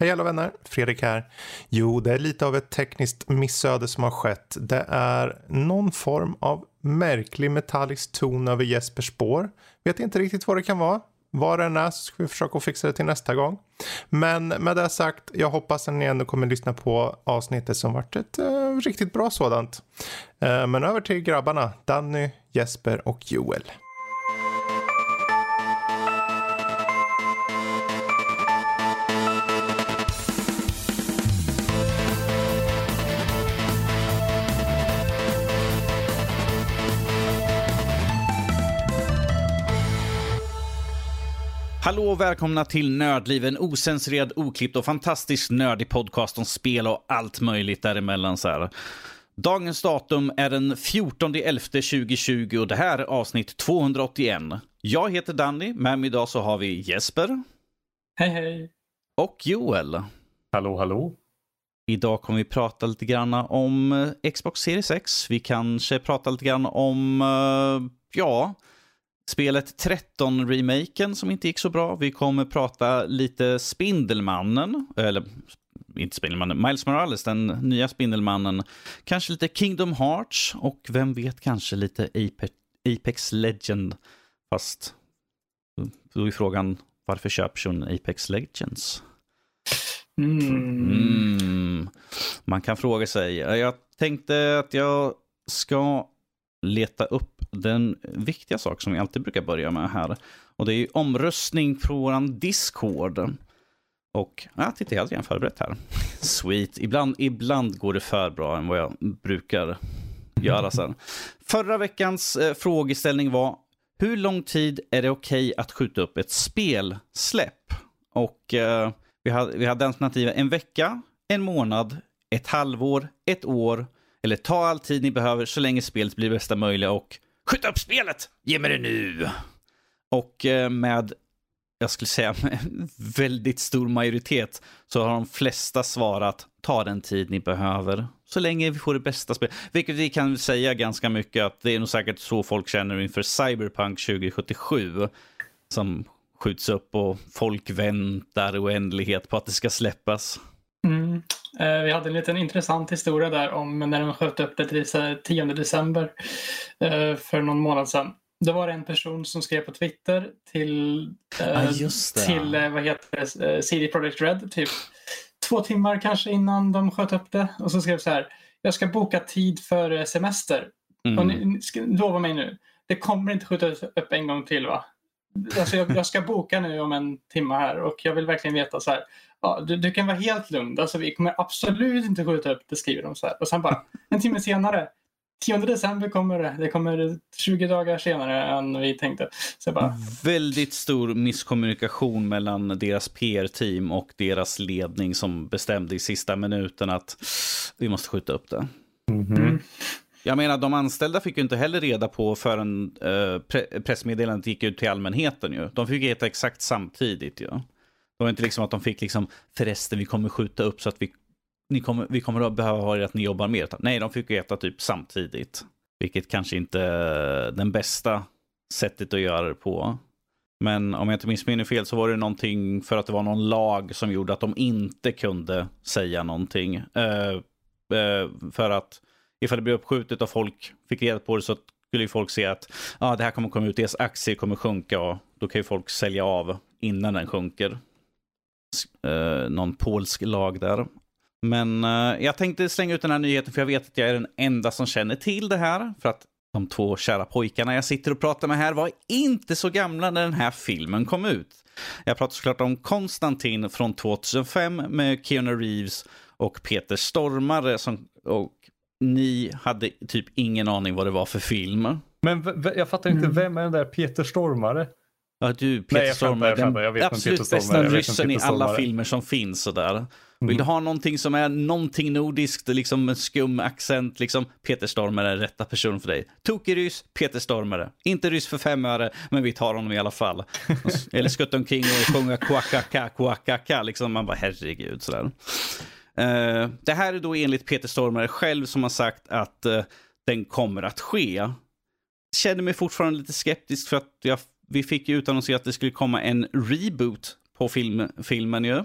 Hej alla vänner, Fredrik här. Jo, det är lite av ett tekniskt missöde som har skett. Det är någon form av märklig metallisk ton över Jespers spår. Vet inte riktigt vad det kan vara. Vad det än är så ska vi försöka fixa det till nästa gång. Men med det sagt, jag hoppas att ni ändå kommer lyssna på avsnittet som varit ett eh, riktigt bra sådant. Eh, men över till grabbarna, Danny, Jesper och Joel. Hallå och välkomna till Nördliv, en osensurerad, oklippt och fantastiskt nördig podcast om spel och allt möjligt däremellan. Så här. Dagens datum är den 14 11 2020 och det här är avsnitt 281. Jag heter Danny, med mig idag så har vi Jesper. Hej hej. Och Joel. Hallå hallå. Idag kommer vi prata lite grann om eh, Xbox Series X. Vi kanske pratar lite grann om, uh, ja, Spelet 13-remaken som inte gick så bra. Vi kommer prata lite Spindelmannen, eller inte Spindelmannen, Miles Morales, den nya Spindelmannen. Kanske lite Kingdom Hearts och vem vet kanske lite Apex Legend. Fast då är frågan varför köper hon Apex Legends? Mm. Mm. Man kan fråga sig. Jag tänkte att jag ska leta upp den viktiga sak som vi alltid brukar börja med här. Och det är omröstning på vår Discord. Och ja, titta, jag hade redan förberett här. Sweet. Ibland, ibland går det för bra än vad jag brukar göra sen. Förra veckans eh, frågeställning var hur lång tid är det okej okay att skjuta upp ett spelsläpp? Och eh, vi, hade, vi hade alternativet en vecka, en månad, ett halvår, ett år eller ta all tid ni behöver så länge spelet blir bästa möjliga och skjut upp spelet! Ge mig det nu! Och eh, med, jag skulle säga väldigt stor majoritet så har de flesta svarat ta den tid ni behöver så länge vi får det bästa spelet. Vilket vi kan säga ganska mycket att det är nog säkert så folk känner inför Cyberpunk 2077 som skjuts upp och folk väntar oändlighet på att det ska släppas. Mm. Eh, vi hade en liten intressant historia där om när de sköt upp det till 10 december eh, för någon månad sedan. Då var det en person som skrev på Twitter till, ah, till vad heter det, CD Projekt Red, typ två timmar kanske innan de sköt upp det. Och så skrev så här, jag ska boka tid för semester. Mm. Och ni, lova mig nu, det kommer inte skjutas upp en gång till va? Alltså jag, jag, ska boka nu om en timme här och jag vill verkligen veta så här, ja, du, du, kan vara helt lugn. Alltså, vi kommer absolut inte skjuta upp det, skriver de så här. Och sen bara en timme senare, 10 december kommer det. Det kommer 20 dagar senare än vi tänkte. Så bara... Väldigt stor misskommunikation mellan deras PR-team och deras ledning som bestämde i sista minuten att vi måste skjuta upp det. Mm -hmm. mm. Jag menar, de anställda fick ju inte heller reda på förrän eh, pre pressmeddelandet gick ut till allmänheten. Ju. De fick veta exakt samtidigt. Ju. Det var inte liksom att de fick liksom, förresten vi kommer skjuta upp så att vi, ni kommer, vi kommer att behöva ha er att ni jobbar mer. Nej, de fick veta typ samtidigt. Vilket kanske inte är den bästa sättet att göra det på. Men om jag inte missminner fel så var det någonting för att det var någon lag som gjorde att de inte kunde säga någonting. Uh, uh, för att ifall det blir uppskjutet och folk fick reda på det så skulle ju folk se att ah, det här kommer komma ut, deras aktier kommer sjunka och då kan ju folk sälja av innan den sjunker eh, någon polsk lag där. Men eh, jag tänkte slänga ut den här nyheten för jag vet att jag är den enda som känner till det här. För att de två kära pojkarna jag sitter och pratar med här var inte så gamla när den här filmen kom ut. Jag pratar såklart om Konstantin från 2005 med Keanu Reeves och Peter Stormare. Som, och ni hade typ ingen aning vad det var för film. Men jag fattar inte, mm. vem är den där Peter Stormare? Ja, du, Peter Nej, Stormare, den jag vet absolut Peter bästa ryssen i alla filmer som finns. Sådär. Mm. Vill du ha någonting som är någonting nordiskt, liksom en skum accent, liksom Peter Stormare är rätta person för dig. Tokig ryss, Peter Stormare. Inte ryss för fem öre, men vi tar honom i alla fall. Eller skutta omkring och sjunga quackaka, quackaka, liksom man bara herregud sådär. Eh, det här är då enligt Peter Stormare själv som har sagt att uh, den kommer att ske. Känner mig fortfarande lite skeptisk för att jag vi fick ju utannonserat att det skulle komma en reboot på film, filmen ju.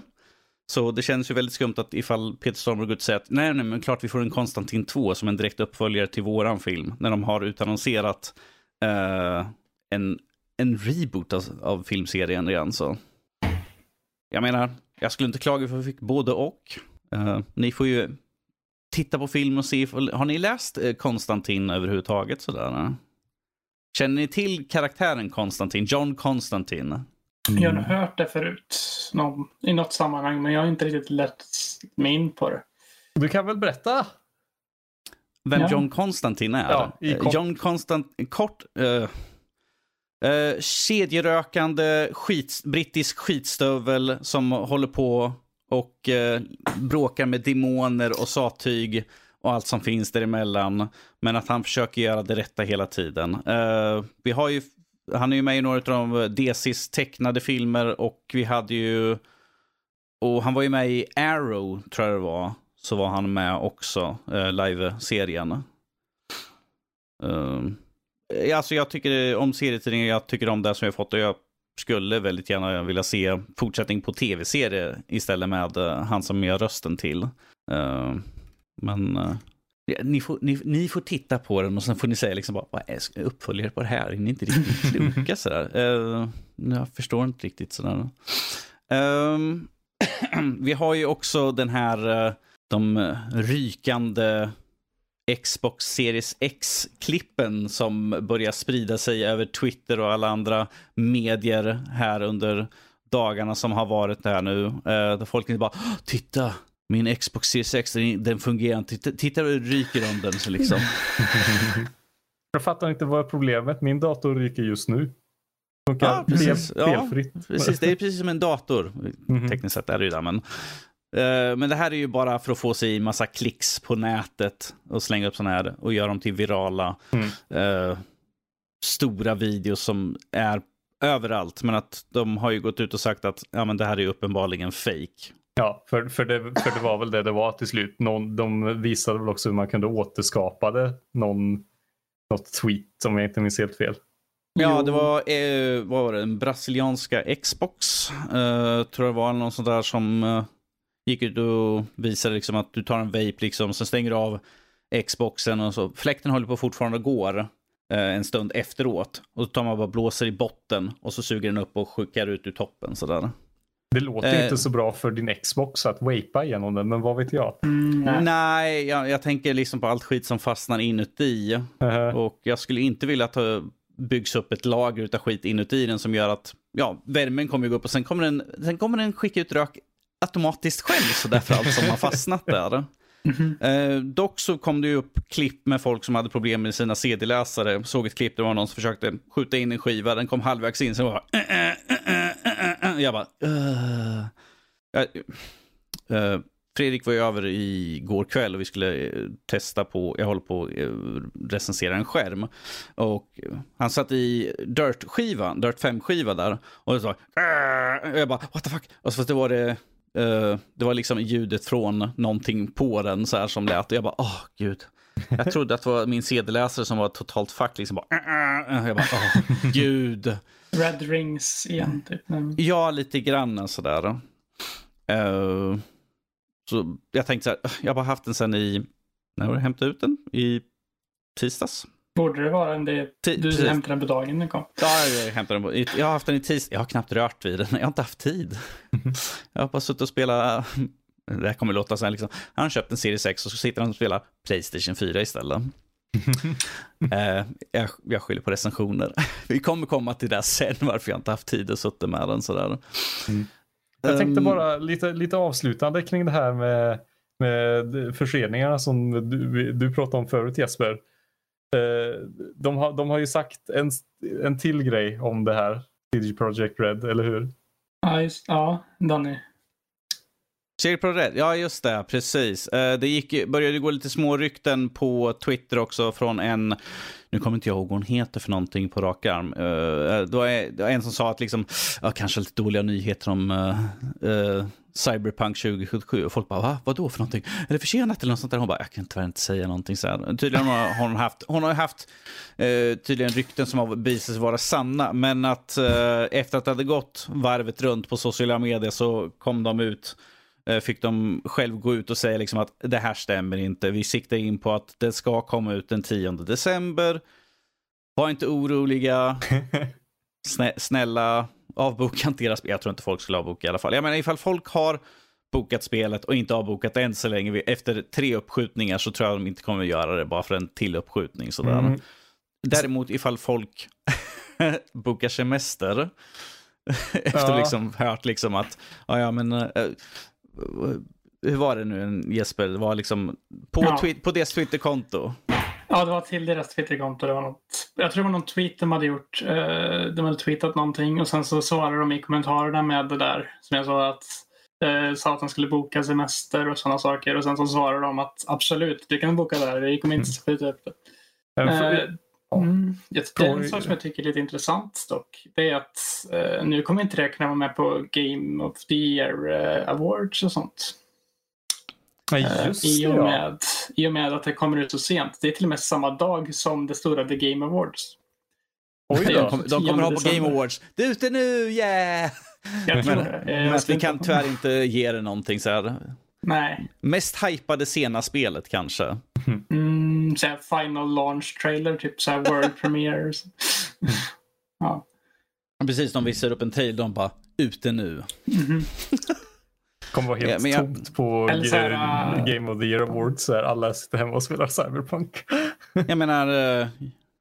Så det känns ju väldigt skumt att ifall Peter Stormare går ut och säger att nej, nej, men klart vi får en Konstantin 2 som en direkt uppföljare till våran film. När de har utannonserat uh, en, en reboot av, av filmserien redan så. Jag menar, jag skulle inte klaga för vi fick både och. Uh, ni får ju titta på film och se. Har ni läst Konstantin överhuvudtaget? Sådär? Känner ni till karaktären Konstantin? John Konstantin? Mm. Jag har hört det förut någon, i något sammanhang, men jag har inte riktigt lärt mig in på det. Du kan väl berätta? Vem ja. John Konstantin är? Ja, kort. John Konstantin, kort... Uh, uh, kedjerökande skit, brittisk skitstövel som håller på och eh, bråkar med demoner och sattyg och allt som finns däremellan. Men att han försöker göra det rätta hela tiden. Eh, vi har ju han är ju med i några av de DCs tecknade filmer och vi hade ju... Och han var ju med i Arrow, tror jag det var. Så var han med också, eh, live-serien. Eh, alltså jag tycker om serietidningar, jag tycker om det som jag fått och jag skulle väldigt gärna vilja se fortsättning på tv-serie istället med uh, han som gör rösten till. Uh, men uh, ni får, ni, ni, får titta på den och sen får ni säga liksom bara, vad är uppföljare på det här? Är ni inte riktigt kloka sådär? Uh, jag förstår inte riktigt sådär. Um, vi har ju också den här, de rykande Xbox Series X-klippen som börjar sprida sig över Twitter och alla andra medier här under dagarna som har varit där nu. Uh, där folk inte bara, titta, min Xbox Series X, den fungerar inte. Titta, titta hur ryker om den. Så liksom. Jag fattar inte vad är problemet. Min dator ryker just nu. Funkar ja, precis. Fel, felfritt. Ja, precis. Det är precis som en dator. Mm -hmm. Tekniskt sett är det ju det. Men, men det här är ju bara för att få sig i massa klicks på nätet och slänga upp sådana här och göra dem till virala mm. uh, stora videos som är överallt. Men att de har ju gått ut och sagt att ja, men det här är uppenbarligen fake. Ja, för, för, det, för det var väl det det var till slut. Någon, de visade väl också hur man kunde återskapa det. Någon, något tweet om jag inte minns helt fel. Ja, det var, eh, vad var det, en brasilianska Xbox, eh, tror jag var, någon sånt där som eh, gick ut och visade liksom att du tar en vape liksom, sen stänger du av Xboxen och så. Fläkten håller på fortfarande går eh, en stund efteråt. Och så tar man bara blåser i botten och så suger den upp och skickar ut ur toppen sådär. Det låter eh, inte så bra för din Xbox att vapa igenom den, men vad vet jag? Mm, nej, nej jag, jag, tänker liksom på allt skit som fastnar inuti. Uh -huh. Och jag skulle inte vilja att det byggs upp ett lager av skit inuti den som gör att ja, värmen kommer gå upp och sen kommer den, sen kommer den skicka ut rök automatiskt själv så därför allt som har fastnat där. Mm -hmm. eh, dock så kom det ju upp klipp med folk som hade problem med sina CD-läsare. Såg ett klipp där det var någon som försökte skjuta in en skiva, den kom halvvägs in, sen var bara, äh, äh, äh, jag bara, jag, uh, Fredrik var ju över igår kväll och vi skulle eh, testa på, jag håller på att eh, recensera en skärm. Och han satt i Dirt-skiva, Dirt 5-skiva där. Och det så, och jag bara, what the fuck? Och så det var det Uh, det var liksom ljudet från någonting på den så här som lät. Och jag bara, åh oh, gud. Jag trodde att det var min CD-läsare som var totalt fuck. Liksom bara, uh, uh. Jag bara, åh oh, gud. Red rings igen typ. Ja, lite grann sådär. Uh, så jag tänkte så här, jag har bara haft den sen i, när har du hämtat ut den? I tisdags. Borde det vara en det du precis. hämtade den på dagen den kom? Ja, jag hämtade den på, jag har haft den i tisdag. Jag har knappt rört vid den. Jag har inte haft tid. jag har bara suttit och spelat, det här kommer låta så här liksom. Han har köpt en serie 6 och så sitter han och spelar Playstation 4 istället. uh, jag, jag skyller på recensioner. Vi kommer komma till det sen varför jag inte haft tid att sitta med den sådär. Mm. Jag tänkte um, bara lite, lite avslutande kring det här med, med förseningarna som du, du pratade om förut Jesper. Eh, de har, de har ju sagt en, en till grej om det här. CD Projekt Red, eller hur? Ja, just, ja Danny. CD Projekt Red, ja just det, precis. Eh, det gick, började gå lite små rykten på Twitter också från en, nu kommer inte jag ihåg vad hon heter för någonting på rak arm. Uh, det, var, det var en som sa att liksom, ja, kanske lite dåliga nyheter om uh, Cyberpunk 2077 och folk bara, va? Vadå för någonting? Är det försenat eller något sånt där? Hon bara, jag kan tyvärr inte säga någonting så här. Tydligen har hon haft, hon har haft eh, tydligen rykten som har visat sig vara sanna, men att eh, efter att det hade gått varvet runt på sociala medier så kom de ut eh, fick de själv gå ut och säga liksom att det här stämmer inte. Vi siktar in på att det ska komma ut den 10 december. Var inte oroliga. Snä, snälla, avboka deras spel. Jag tror inte folk skulle avboka i alla fall. Jag menar ifall folk har bokat spelet och inte avbokat än så länge. Efter tre uppskjutningar så tror jag de inte kommer att göra det bara för en till uppskjutning. Sådär. Mm. Däremot ifall folk bokar semester efter ja. liksom hört liksom att, ja, ja men, uh, hur var det nu Jesper, det var liksom på, ja. på deras Twitterkonto. Ja, det var till deras Twitterkonto. Det var något, jag tror det var någon tweet de hade gjort. Uh, de hade tweetat någonting och sen så svarade de i kommentarerna med det där som jag sa att uh, sa att de skulle boka semester och sådana saker och sen så svarade de att absolut, du kan boka där. Vi kommer inte skjuta upp det. Uh, Mm. En sak som jag tycker är lite intressant dock. Det är att uh, nu kommer inte det kunna vara med på Game of the Year uh, Awards och sånt. Ja, just uh, i, och med, I och med att det kommer ut så sent. Det är till och med samma dag som det stora The Game Awards. Oj då. De, de kommer ha på Game Awards. Det är ute nu, yeah! Jag tror men, det. Men vi kan tyvärr inte ge det någonting så här. Nej. Mest hypade sena spelet kanske. Mm, så final launch trailer, typ så world premiere. ja. Precis, de visar upp en trailer, de bara ute nu. Mm -hmm. kommer vara helt ja, jag... tomt på här, uh... Game of the Year Awards. Så här, alla sitter hemma och spelar Cyberpunk. jag menar, uh,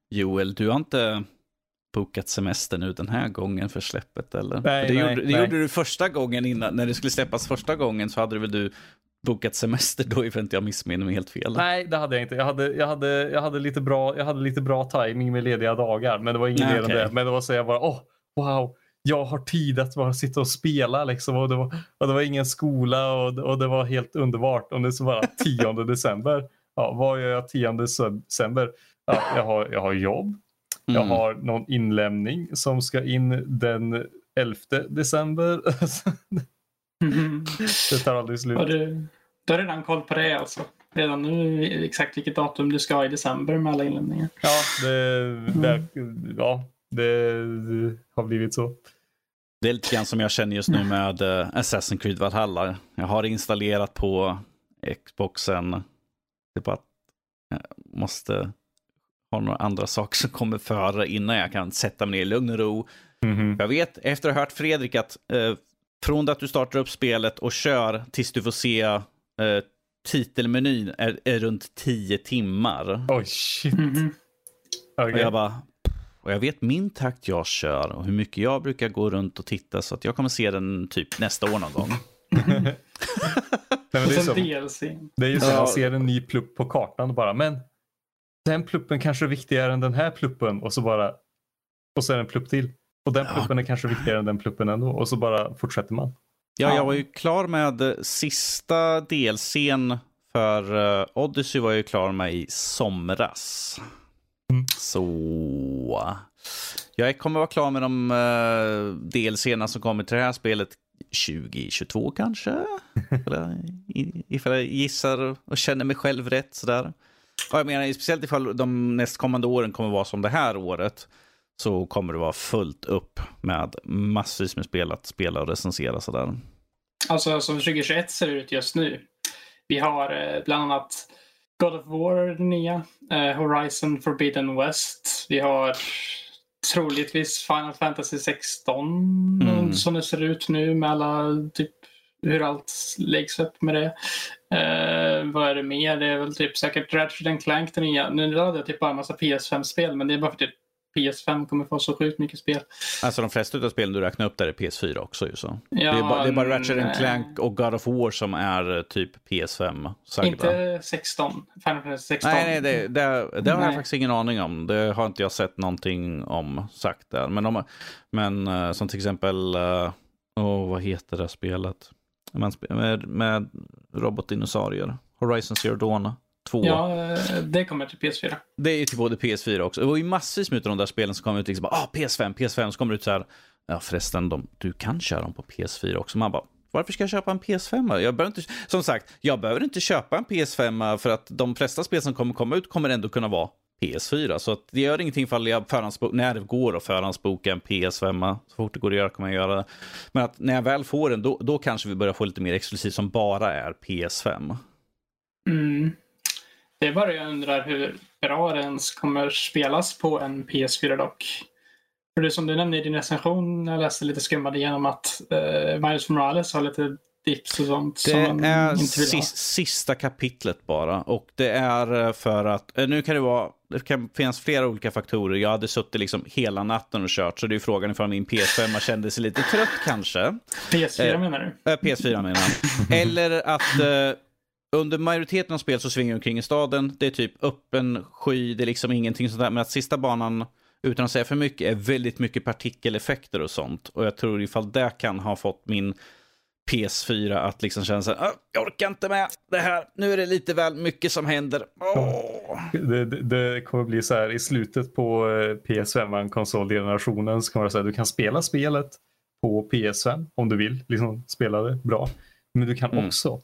Joel, du har inte bokat semester nu den här gången för släppet eller? Nej, det, nej, gjorde, det nej. gjorde, du första gången innan, när det skulle släppas första gången så hade du väl du bokat semester då ifall inte jag missminner mig helt fel. Nej, det hade jag inte. Jag hade, jag hade, jag hade, lite, bra, jag hade lite bra timing med lediga dagar, men det var ingen mer okay. än det. Men det var så jag bara, åh, oh, wow, jag har tid att bara sitta och spela liksom. Och det var, och det var ingen skola och, och det var helt underbart. Och det är bara 10 december. Ja, vad gör jag 10 december? Ja, jag, har, jag har jobb. Jag mm. har någon inlämning som ska in den 11 december. Mm. Det tar aldrig slut. Du, du har redan koll på det alltså? Redan nu exakt vilket datum du ska ha i december med alla inlämningar? Ja, det, mm. ja, det har blivit så. Det är lite grann som jag känner just nu med uh, Assassin's Creed Valhalla. Jag har installerat på Xboxen. Det bara att jag måste ha några andra saker som kommer före innan jag kan sätta mig ner i lugn och ro. Mm -hmm. Jag vet efter att ha hört Fredrik att uh, från att du startar upp spelet och kör tills du får se uh, titelmenyn är, är runt 10 timmar. Oj, oh, shit. Mm -hmm. okay. Och jag bara, och jag vet min takt jag kör och hur mycket jag brukar gå runt och titta så att jag kommer se den typ nästa år någon gång. Nej, det, är som, det är ju så, ja. man ser en ny plupp på kartan och bara, men den pluppen kanske är viktigare än den här pluppen och så bara, och så är det en plupp till. Och den pluppen ja. är kanske viktigare än den pluppen ändå och så bara fortsätter man. Ja, jag var ju klar med sista delscen för uh, Odyssey var jag ju klar med i somras. Mm. Så jag kommer vara klar med de uh, delserna som kommer till det här spelet 2022 kanske. Eller, ifall jag gissar och känner mig själv rätt sådär. Och jag menar, speciellt ifall de nästkommande åren kommer vara som det här året så kommer det vara fullt upp med massvis med spel att spela och recensera sådär. Alltså som 2021 ser det ut just nu. Vi har eh, bland annat God of War, nya. Eh, Horizon Forbidden West. Vi har troligtvis Final Fantasy 16 mm. som det ser ut nu med alla typ hur allt läggs upp med det. Eh, vad är det mer? Det är väl typ säkert Ratchet Clank den nya. Nu laddar jag typ bara en massa PS5-spel men det är bara för typ PS5 kommer få så sjukt mycket spel. Alltså de flesta av spelen du räknar upp där är PS4 också ju så. Ja, det, är bara, det är bara Ratchet nej. Clank och God of War som är eh, typ PS5 sagda. Inte 16. Final Fantasy 16. Nej, nej det, det, det har jag faktiskt ingen aning om. Det har inte jag sett någonting om sagt där. Men, de, men uh, som till exempel, oh, vad heter det spelet? Med, med robotdinosaurier. Horizon Zero Dawn. 2. Ja, eh, det kommer till PS4. Det är till både PS4 också. Det var ju massvis med de där spelen som kom ut liksom ah, PS5, PS5, så kommer det ut så här, ja förresten, de, du kan köra dem på PS4 också. Man bara, varför ska jag köpa en PS5? Jag behöver inte, som sagt, jag behöver inte köpa en PS5 för att de flesta spel som kommer komma ut kommer ändå kunna vara PS4. Så att det gör ingenting ifall jag förhandsbok, när det går att förhandsboka en PS5. Så fort det går att göra kommer jag göra det. Men att när jag väl får den, då, då kanske vi börjar få lite mer exklusivt som bara är PS5. Mm. Det är bara jag undrar hur bra det ens kommer spelas på en PS4 dock. För det som du nämnde i din recension, jag läste lite skummade igenom att uh, Miles Morales har lite dips och sånt. Det som är inte vill ha. sis, sista kapitlet bara. Och det är eh, för att, eh, nu kan det vara, det kan finnas flera olika faktorer. Jag hade suttit liksom hela natten och kört, så det är frågan ifall min PS5 kände sig lite trött kanske. PS4 Eh, menar du? Äh, PS4 menar jag. Eller att eh, under majoriteten av spel så svingar jag omkring i staden. Det är typ öppen sky, det är liksom ingenting sånt där. Men att sista banan, utan att säga för mycket, är väldigt mycket partikeleffekter och sånt. Och jag tror ifall det kan ha fått min PS4 att liksom känna så här, "Ah, jag orkar inte med det här. Nu är det lite väl mycket som händer. Åh. Det, det, det kommer bli så här i slutet på eh, PS5 konsolgenerationen så kommer det säga du kan spela spelet på PS5 om du vill liksom spela det bra. Men du kan Mm. också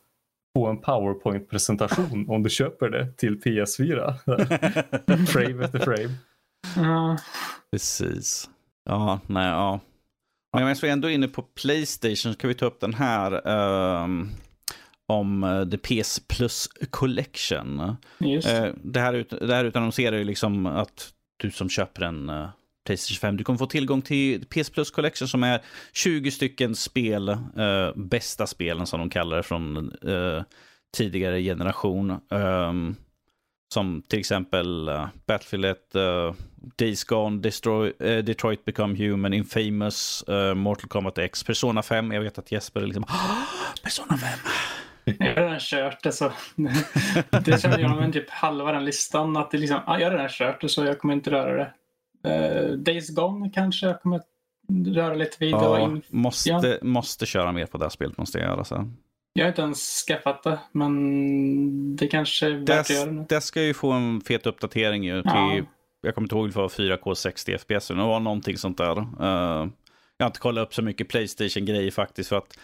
få en PowerPoint-presentation om du köper det till PS4. frame efter frame. Ja. Precis. Ja, nej, ja. Men jag är ändå inne på Playstation så kan vi ta upp den här. ehm, om eh, The PS Plus Collection. Just. Eh, det, här ut, det här utannonserar ju liksom att du som köper en eh, Playstation 5, du kommer få tillgång till PS Plus Collection som är 20 stycken spel, eh, bästa spelen som de kallar det från eh, tidigare generation. Um, som till exempel uh, Battlefield 1, uh, Days Gone, Destroy, uh, Detroit Become Human, Infamous, uh, Mortal Kombat X, Persona 5. Jag vet att Jesper är liksom oh, Persona 5. Jag har redan kört det så. det känner jag med typ halva den listan. Att det liksom, ah, jag har redan kört det så jag kommer inte röra det. Uh, Days Gone kanske jag kommer röra lite vid. Ja, in. måste, måste köra mer på det här spelet, måste jag göra. Så. Jag har inte ens skaffat det men det kanske är värt att göra nu. Det, ska ju få en fet uppdatering ju till, Ja. jag kommer inte ihåg, det var 4K 60 FPS, var någonting sånt där. Eh, jag har inte kollat upp så mycket Playstation-grejer faktiskt för att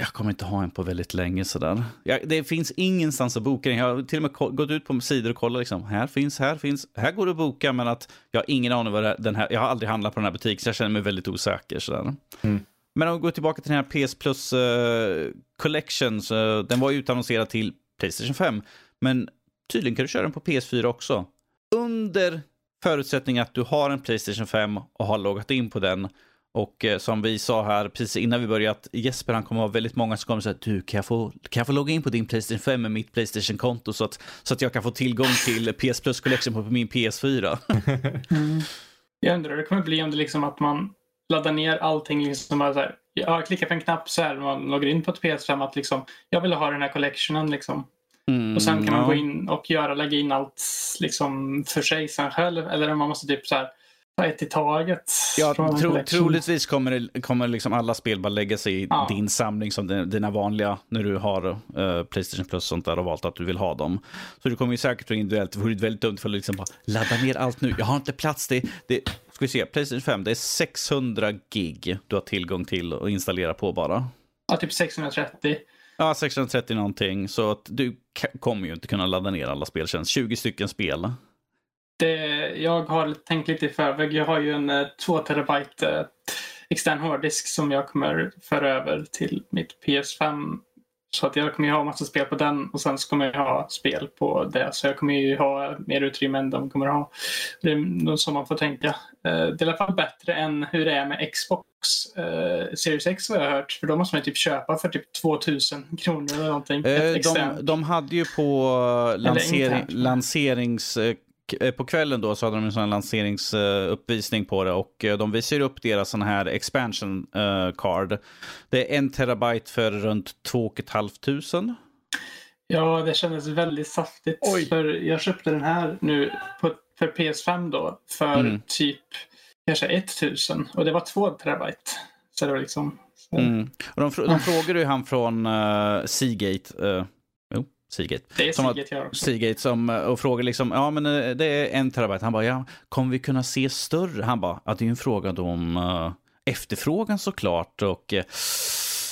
jag kommer inte ha en på väldigt länge sådär. Jag, det finns ingenstans att boka den. Jag har till och med gått ut på sidor och kollat liksom. Här finns, här finns, här går det att boka men att jag har ingen aning vad den här, jag har aldrig handlat på den här butiken så jag känner mig väldigt osäker sådär. Mm. Men om vi går tillbaka till den här PS Plus uh, Collection, så den var ju utannonserad till Playstation 5. Men tydligen kan du köra den på PS4 också. Under förutsättning att du har en Playstation 5 och har loggat in på den. Och eh, som vi sa här precis innan vi började att Jesper han kommer ha väldigt många som kommer säga du kan jag, få, kan jag få logga in på din Playstation 5 med mitt Playstation-konto så att, så att jag kan få tillgång till PS Plus Collection på min PS4. Mm. Jag undrar hur det kommer bli om det liksom att man laddar ner allting. Liksom bara så här, jag klickar på en knapp så här man loggar in på ett PS5 att liksom, jag vill ha den här collectionen. Liksom. Mm, Och sen kan man ja. gå in och göra, lägga in allt liksom, för sig sen själv. Eller man måste typ så här, ta ett i taget. Ja, tro, troligtvis kommer, kommer liksom alla spel bara lägga sig i Ja. din samling som din- dina vanliga när du har eh, Playstation Plus och sånt där och valt att du vill ha dem. Så du kommer ju säkert vara individuellt. Det vore väldigt dumt för att liksom bara ladda ner allt nu. Jag har inte plats. Det, det, ska vi se, Playstation 5, det är 600 gig du har tillgång till att installera på bara. Ja, typ 630. Ja, 630 någonting. Så att du kommer ju inte kunna ladda ner alla speltjänster. 20 stycken spel. Det, jag har tänkt lite i förväg. Jag har ju en eh, 2 terabyte eh, extern hårddisk som jag kommer föra över till mitt PS5. Så att jag kommer ju ha massa spel på den och sen så kommer jag ha spel på det. Så jag kommer ju ha mer utrymme än de kommer ha. Det är nog så man får tänka. Eh, Det är i alla fall bättre än hur det är med Xbox eh, Series X vad jag har hört. För då måste man typ köpa för typ 2000 kronor eller någonting. Eh, de, de hade ju på lansering, lanserings... eh, På kvällen då så hade de en sån här lanseringsuppvisning på det och eh, de visar upp deras sån här expansion eh, card. Det är en terabyte för runt 2 500. Ja, det kändes väldigt saftigt. Oj. För jag köpte den här nu på, för PS5 då för Mm. typ kanske 1000 och det var 2 terabyte. Så det var liksom... Så, Mm. Och de, de frågade ju han från uh, Seagate. jo, Seagate. Det är Som Seagate som, eh, och frågade liksom, ja men eh, det är en terabyte. Han bara, ja, kommer vi kunna se större? Han bara, ja det är ju en fråga då om eh, efterfrågan såklart. Och eh,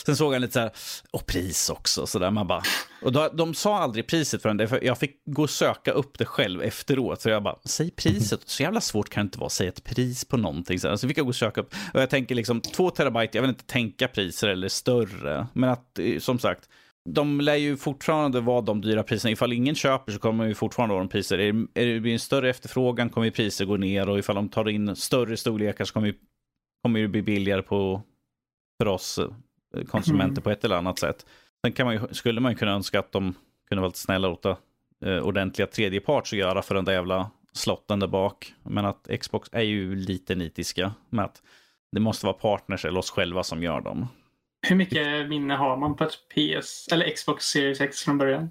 sen såg han lite så här, och pris också. Så där man bara, Och då, de sa aldrig priset för den, för jag fick gå och söka upp det själv efteråt. Så jag bara, säg priset. Så jävla svårt kan det inte vara att säga ett pris på någonting. Så alltså, fick jag gå och söka upp. Och jag tänker liksom, två terabyte, jag vill inte tänka priser eller större. Men att, som sagt, de lär ju fortfarande vara de dyra priserna. Ifall ingen köper så kommer ju fortfarande vara de priser. Är, är det blir en större efterfrågan kommer ju priser gå ner och ifall de tar in större storlekar så kommer, ju, kommer det bli billigare på, för oss eh, konsumenter mm. på ett eller annat sätt. Sen kan man ju, skulle man ju kunna önska att de kunde vara lite snälla och låta eh, ordentliga tredjeparts att göra för den där jävla slotten där bak. Men att Xbox är ju lite nitiska med att det måste vara partners eller oss själva som gör dem. Hur mycket minne har man på ett PS eller Xbox Series X från början?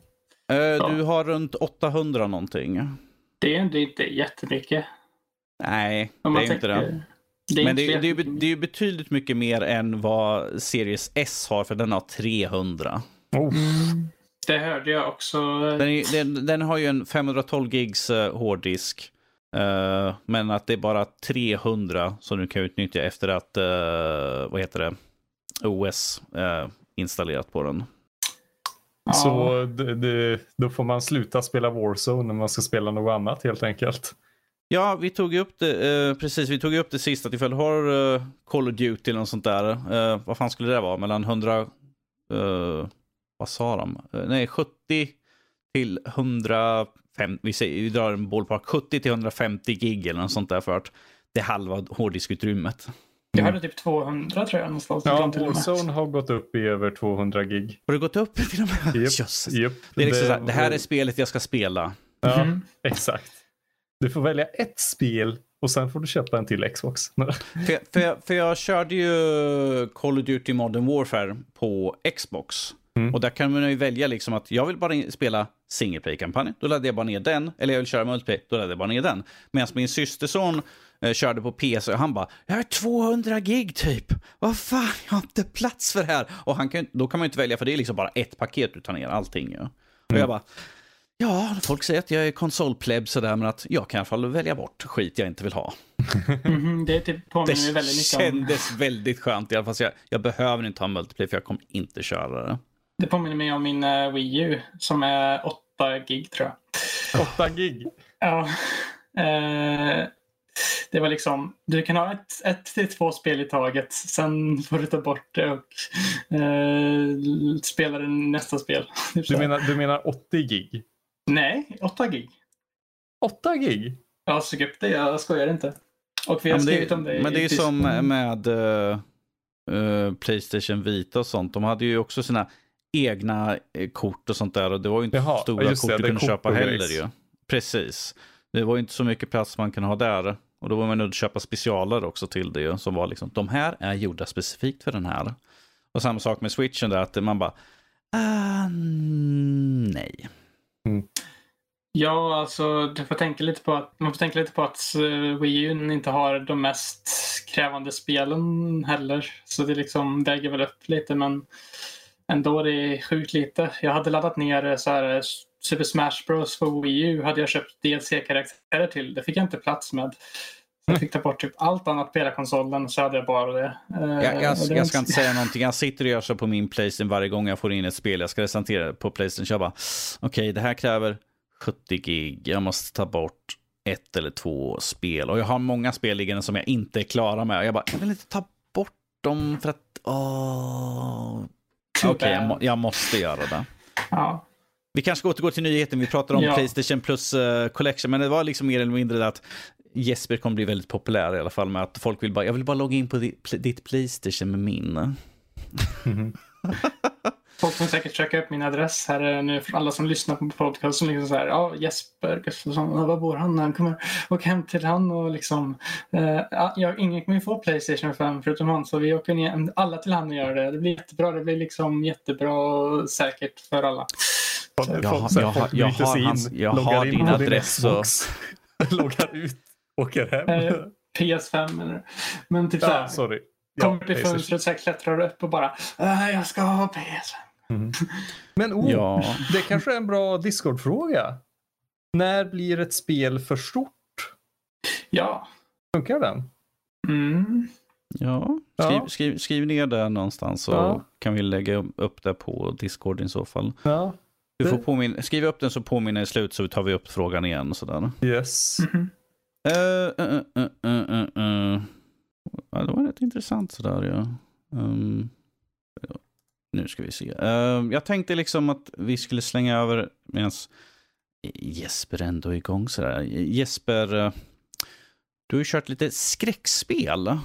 Uh, du har runt 800 någonting. Det är ändå inte jättemycket. Nej, det är inte det. Det Men det, det, är, det är betydligt mycket mer än vad Series S har, för den har 300. Oh. Mm. Det hörde jag också. Den, är, den, den, har ju en 512 gigs uh, hårddisk. Uh, men att det är bara 300 som du kan utnyttja efter att, uh, vad heter det, OS installerat på den. Så det, det, då får man sluta spela Warzone när man ska spela något annat helt enkelt. Ja, vi tog upp det, eh, precis, vi tog upp det sist att ifall du har eh, Call of Duty eller något sånt där, eh, vad fan skulle det vara, mellan 100, eh, vad sa de, eh, nej 70 till 150, vi, säger, vi drar en ballpark, 70 till 150 gig eller något sånt där för att det är halva hårddiskutrymmet. Jag hade typ 200 tror jag någonstans. Ja, Warzone har gått upp i över 200 gig. Har det gått upp till och med? Yep, yep. Det, är liksom det, så här, det här är spelet jag ska spela. Ja, mm. exakt. Du får välja ett spel och sen får du köpa en till Xbox. för, för, jag, för jag körde ju Call of Duty Modern Warfare på Xbox. Mm. Och där kan man ju välja liksom att jag vill bara spela single play-kampanj, då laddar jag bara ner den. Eller jag vill köra multiplayer, då laddar jag bara ner den. Medan min systerson eh, körde på PC och han bara, jag har 200 gig typ. Vad fan, jag har inte plats för det här. Och han kan, då kan man ju inte välja, för det är liksom bara ett paket du tar ner allting. Ja. Och mm. jag bara, Ja, folk säger att jag är konsolpleb sådär, men att jag kan i alla fall välja bort skit jag inte vill ha. Mm, det typ påminner det väldigt mycket om... kändes väldigt skönt i alla fall. Jag, jag behöver inte ha multiplayer för jag kommer inte köra det. Det påminner mig om min uh, Wii U som är 8 gig tror jag. 8 gig? ja. Uh, det var liksom, du kan ha ett, ett till två spel i taget. Sen får du ta bort det och uh, spela nästa spel. Du menar, du menar 80 gig? Nej, 8 gig. 8 gig? Ja, sug upp det. Jag skojar inte. Och vi har ja, skrivit det, om det Men det är som med uh, Playstation Vita och sånt. De hade ju också sina egna uh, kort och sånt där. Och det var ju inte Jaha, stora kort det, du kunde köpa heller ju. Precis. Det var ju inte så mycket plats man kan ha där. Och då var man nöjd att köpa specialer också till det. Som var liksom, de här är gjorda specifikt för den här. Och samma sak med switchen där, att man bara, ah, nej. Mm. Ja, alltså du får tänka lite på att, man får tänka lite på att uh, Wii U inte har de mest krävande spelen heller. Så det liksom väger väl upp lite men ändå det är sjukt lite. Jag hade laddat ner eh, så här, eh, Super Smash Bros för Wii U hade jag köpt DLC-karaktärer till. Det fick jag inte plats med. Jag fick ta bort typ allt annat på hela konsolen så hade jag bara det. Jag, jag, jag ska inte säga någonting. Jag sitter och gör så på min Playstation varje gång jag får in ett spel. Jag ska recensera på Playstation. Så jag bara, okej, okay, det här kräver 70 gig. Jag måste ta bort ett eller två spel. Och jag har många spel liggande som jag inte är klara med. Jag bara, jag vill inte ta bort dem för att, åh. Okej, okay, jag, jag, måste göra det. Ja. Vi kanske ska återgå till nyheten. Vi pratar om ja. Playstation Plus uh, Collection, men det var liksom mer eller mindre att Jesper kommer bli väldigt populär i alla fall med att folk vill bara, jag vill bara logga in på ditt Playstation med min. Mm. Folk kommer säkert söka upp min adress här eh, nu för alla som lyssnar på podcast som liksom så här, ja Jesper Gustafsson, var bor han? Han kommer åka hem till han och liksom, eh, ja, ingen kommer få Playstation 5 förutom han så vi åker ner alla till han och gör det. Det blir jättebra, det blir liksom jättebra och säkert för alla. Jag, jag, jag, jag har, hans, jag har din adress och... loggar ut Åker hem? Eh, PS5 eller Men typ ja, såhär. Sorry. Kommer till fönstret så klättrar upp och bara äh, jag ska ha PS5. Mm. Men oh, ja. det kanske är en bra Discord-fråga. När blir ett spel för stort? Ja. Funkar den? Mm. Ja, skriv, ja. Skriv, skriv, ner det någonstans så ja. kan vi lägga upp det på Discord i så fall. Ja. Du får påminna, skriva upp den så påminner i slut så tar vi upp frågan igen. Och sådär. Yes. Mhm. Uh, uh, uh, uh, uh, uh. Ja, det var rätt intressant sådär ja. Um, ja. Nu ska vi se. Uh, jag tänkte liksom att vi skulle slänga över medan Jesper ändå är igång sådär. Jesper, eh, du har ju kört lite skräckspel.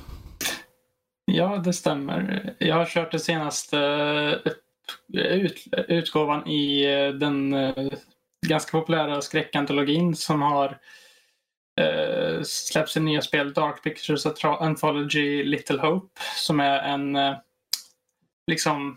Ja, det stämmer. Jag har kört det senaste eh, ut, utgåvan i eh, den ganska populära skräckantologin som har eh, släppts i nya spel Dark Pictures Anthology Little Hope som är en eh, liksom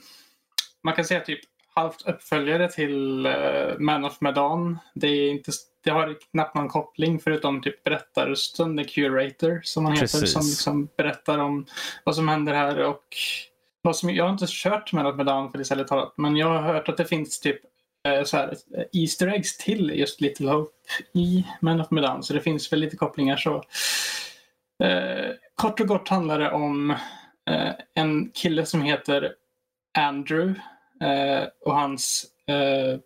man kan säga typ halvt uppföljare till eh, Man of Medan. Det, är inte, det har knappt någon koppling förutom typ berättarrösten, The Curator som han heter, Precis. som liksom berättar om vad som händer här och vad som, jag har inte kört Man of Medan för det talat, men jag har hört att det finns typ Eh, så här, eh, Easter eggs till just Little Hope i Man of Medan, så det finns väl lite kopplingar så. Eh, kort och gott handlar det om eh, en kille som heter Andrew eh, och hans eh,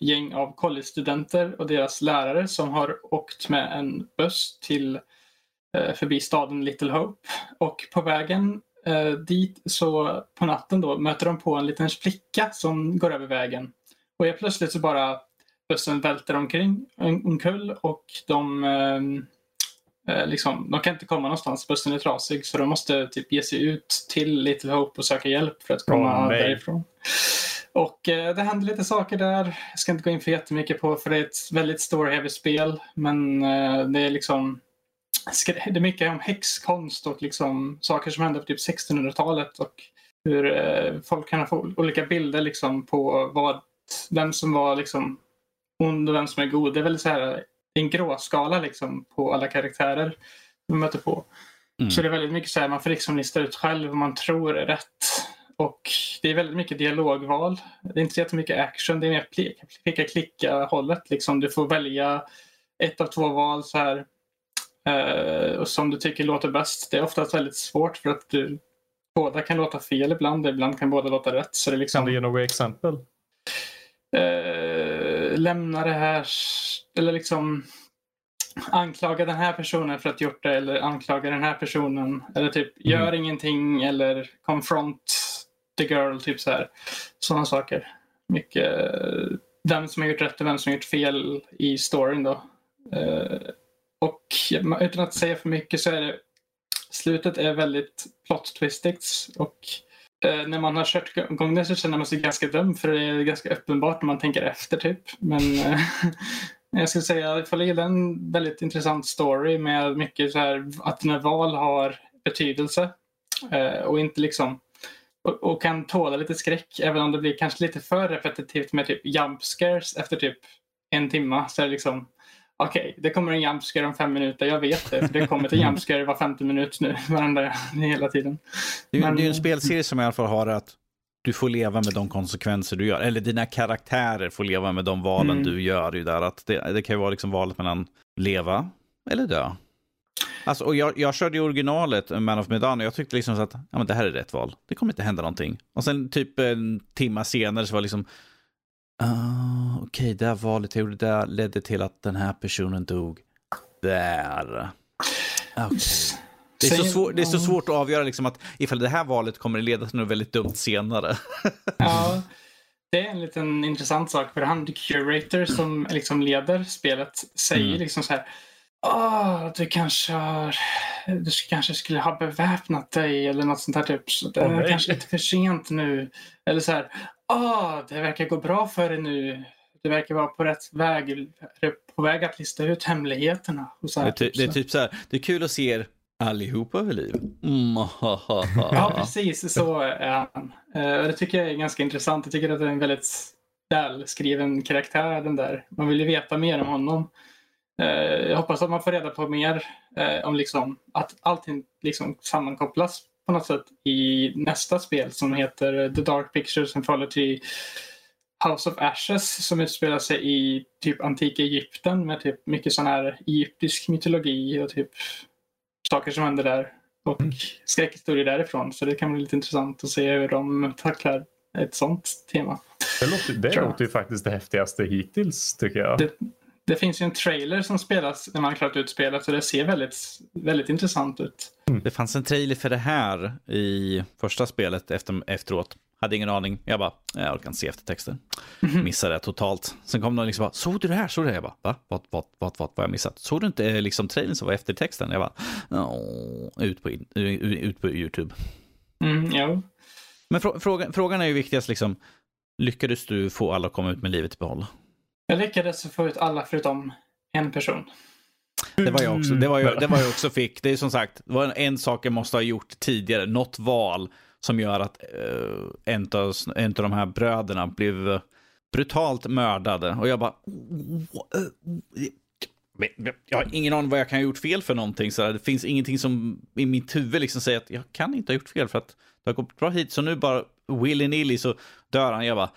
gäng av collegestudenter och deras lärare som har åkt med en buss till eh, förbi staden Little Hope. Och på vägen eh, dit så på natten då möter de på en liten flicka som går över vägen. Och helt plötsligt så bara bussen välter omkring, om- omkull och de ehm, eh, liksom, de kan inte komma någonstans, bussen är trasig så de måste typ ge sig ut till Little Hope och söka hjälp för att komma nej. därifrån. Och eh, det händer lite saker där. Jag ska inte gå in för jättemycket på för det är ett väldigt story-heavy spel. Men eh, det är liksom det är mycket om häxkonst och liksom saker som hände på typ 1600-talet och hur eh, folk kan få olika bilder liksom på vad, vem som var liksom ond och vem som är god. Det är väldigt så här en gråskala liksom på alla karaktärer man möter på. Mm. Så det är väldigt mycket så här, man får liksom lista ut själv vad man tror är rätt. Och det är väldigt mycket dialogval. Det är inte så jättemycket action, det är mer pli- klicka-klicka hållet. Liksom. Du får välja ett av två val så här. eh, och som du tycker låter bäst. Det är oftast väldigt svårt för att du, båda kan låta fel ibland, ibland kan båda låta rätt. Så det är liksom, Kan du ge några exempel? Eh, lämna det här eller liksom anklaga den här personen för att gjort det eller anklaga den här personen eller typ gör ingenting eller confront the girl, typ så här. Sådana saker. Mycket eh, vem som har gjort rätt och vem som har gjort fel i storyn då. Eh, och utan att säga för mycket så är det slutet är väldigt plot twistigt och eh, när man har kört igång det så känner man sig ganska dum för det är ganska uppenbart när man tänker efter typ. Men eh, jag skulle säga att jag gillar en väldigt intressant story med mycket så här att dina val har betydelse eh, och inte liksom och, och kan tåla lite skräck även om det blir kanske lite för repetitivt med typ jump scares efter typ en timma så är det liksom Okej, det kommer en jump scare om fem minuter. Jag vet det. För det kommer till jump scare var femte minut nu. Varenda hela tiden. Det, är- Men- det är en spelserie som i alla fall har att du får leva med de konsekvenser du gör. Eller dina karaktärer får leva med de valen Mm. du gör. Ju där att det, det kan ju vara liksom valet mellan leva eller dö. Alltså, och jag, jag körde ju originalet, Man of Medan, och jag tyckte liksom så att ja, men det här är rätt val. Det kommer inte hända någonting. Och sen typ en timma senare så var det liksom ah, okej, det här valet jag gjorde där ledde till att den här personen dog. Där. Okej. Det är, så svår, det är så svårt att avgöra liksom att ifall det här valet kommer att leda till något väldigt dumt senare. Ja, det är en liten intressant sak. För han, the curator som liksom leder spelet, säger Mm. liksom så här. Åh, du kanske har, du kanske skulle ha beväpnat dig eller något sånt här typ. Så det är nej. kanske lite för sent nu. Eller så här. Åh, det verkar gå bra för dig nu. Du verkar vara på rätt väg. Är på väg att lista ut hemligheterna. Och så Det här, är, ty, typ det är typ så här, det är kul att se er allihopa vid liv. Mm, ha, ha, ha. Ja, precis. Så är han. Eh, Det tycker jag är ganska intressant. Jag tycker att det är en väldigt välskriven karaktär den där. Man vill ju veta mer om honom. Eh, Jag hoppas att man får reda på mer eh, om liksom att allting liksom sammankopplas på något sätt i nästa spel som heter The Dark Pictures Anthology House of Ashes som utspelar sig i typ antika Egypten med typ mycket sån här egyptisk mytologi och typ saker som händer där och skräckhistorier därifrån. Så det kan bli lite intressant att se hur de tacklar ett sånt tema. Det låter, det låter ju faktiskt det häftigaste hittills tycker jag. Det, det finns ju en trailer som spelas när man har klarat ut spelet och det ser väldigt, väldigt intressant ut. Det fanns en trailer för det här i första spelet efter, efteråt. Hade ingen aning. Jag bara, jag orkar inte se eftertexten. Missade det totalt. Sen kom de liksom bara, såg du det här? Såg du det? Jag bara, va? Vad, vad, vad, vad, vad har jag missat? Såg du inte eh, liksom trailern som var eftertexten? Jag bara, "Åh." ut på, ut på YouTube. Mm, jo. Men frå, frågan, frågan är ju viktigast liksom, lyckades du få alla att komma ut med livet i behåll? Jag lyckades få ut alla förutom en person. Det var jag också. Det var jag, det var jag också fick. Det är som sagt, det var en sak jag måste ha gjort tidigare. Något val som gör att uh, en, av, en av de här bröderna blev eh, brutalt mördade. Och jag bara... Jag har ingen aning vad jag kan ha gjort fel för någonting. Så det finns ingenting som i mitt huvud liksom säger att jag kan inte ha gjort fel för att det har gått bra hit. Så nu bara willy-nilly så dör han. Jag bara...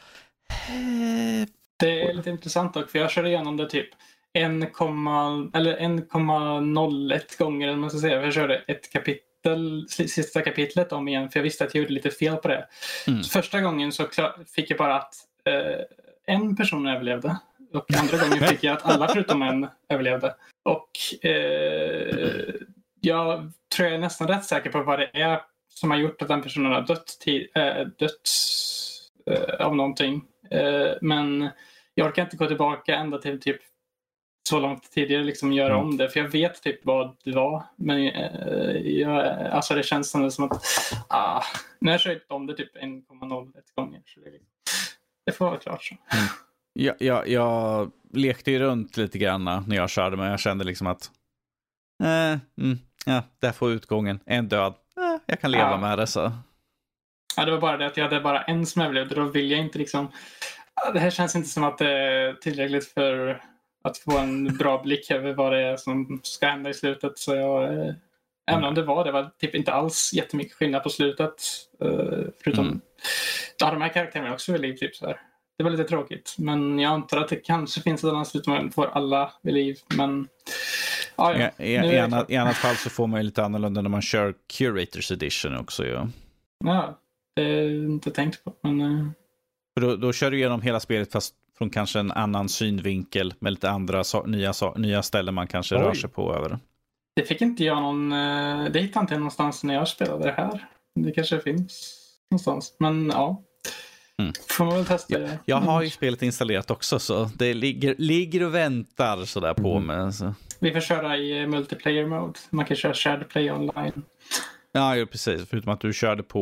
"Eh, Det är lite intressant dock, för jag körde igenom det typ 1,0 eller 1,01 gånger, eller man ska säga. Jag körde ett kapitel, sista kapitlet om igen, för jag visste att jag gjorde lite fel på det. Mm. Första gången så fick jag bara att eh, en person överlevde. Och andra gången fick jag att alla förutom en överlevde. Och eh, jag tror jag är nästan rätt säker på vad det är som har gjort att den personen har dött, ti- eh, dött eh, av någonting. Eh, men jag orkar inte gå tillbaka ända till typ så långt tidigare liksom göra Mm. om det. För jag vet typ vad det var. Men eh, jag, alltså det känns som, som att ah, nu har jag kört om det typ 1,01 gånger. Så det, liksom- det får vara klart så. Jag, jag, jag lekte ju runt lite grann när jag körde, men jag kände liksom att eh, mm, ja, där får utgången. En död. Eh, jag kan leva Ja. med det så. Ja, det var bara det att jag hade bara en som överlevde. Då vill jag inte liksom... Det här känns inte som att det är tillräckligt för att få en bra blick över vad det är som ska hända i slutet. Så jag, eh, även om det var det var typ inte alls jättemycket skillnad på slutet. eh, Förutom... Mm. Ja, de här karaktärerna också vid liv. Typ så här. Det var lite tråkigt. Men jag antar att det kanske finns ett annat slut man får alla vid liv. Men... Ja, ja. I, i, annat. I annat fall så får man ju lite annorlunda när man kör Curators Edition också. Ja. ja, det är inte tänkt på. Men, eh, För då, då kör du igenom hela spelet fast från kanske en annan synvinkel med lite andra so nya, so nya ställen man kanske Oj. rör sig på över. Det fick inte jag någon... eh, Det hittade inte jag någonstans när jag spelade det här. Det kanske finns någonstans. Men ja. Mm. Får man väl testa det. Jag har ju Mm. spelet installerat också så det ligger, ligger och väntar sådär på Mm. mig. Så. Vi får köra i eh, multiplayer mode. Man kan köra shared play online. Ja, ju precis. Förutom att du körde på...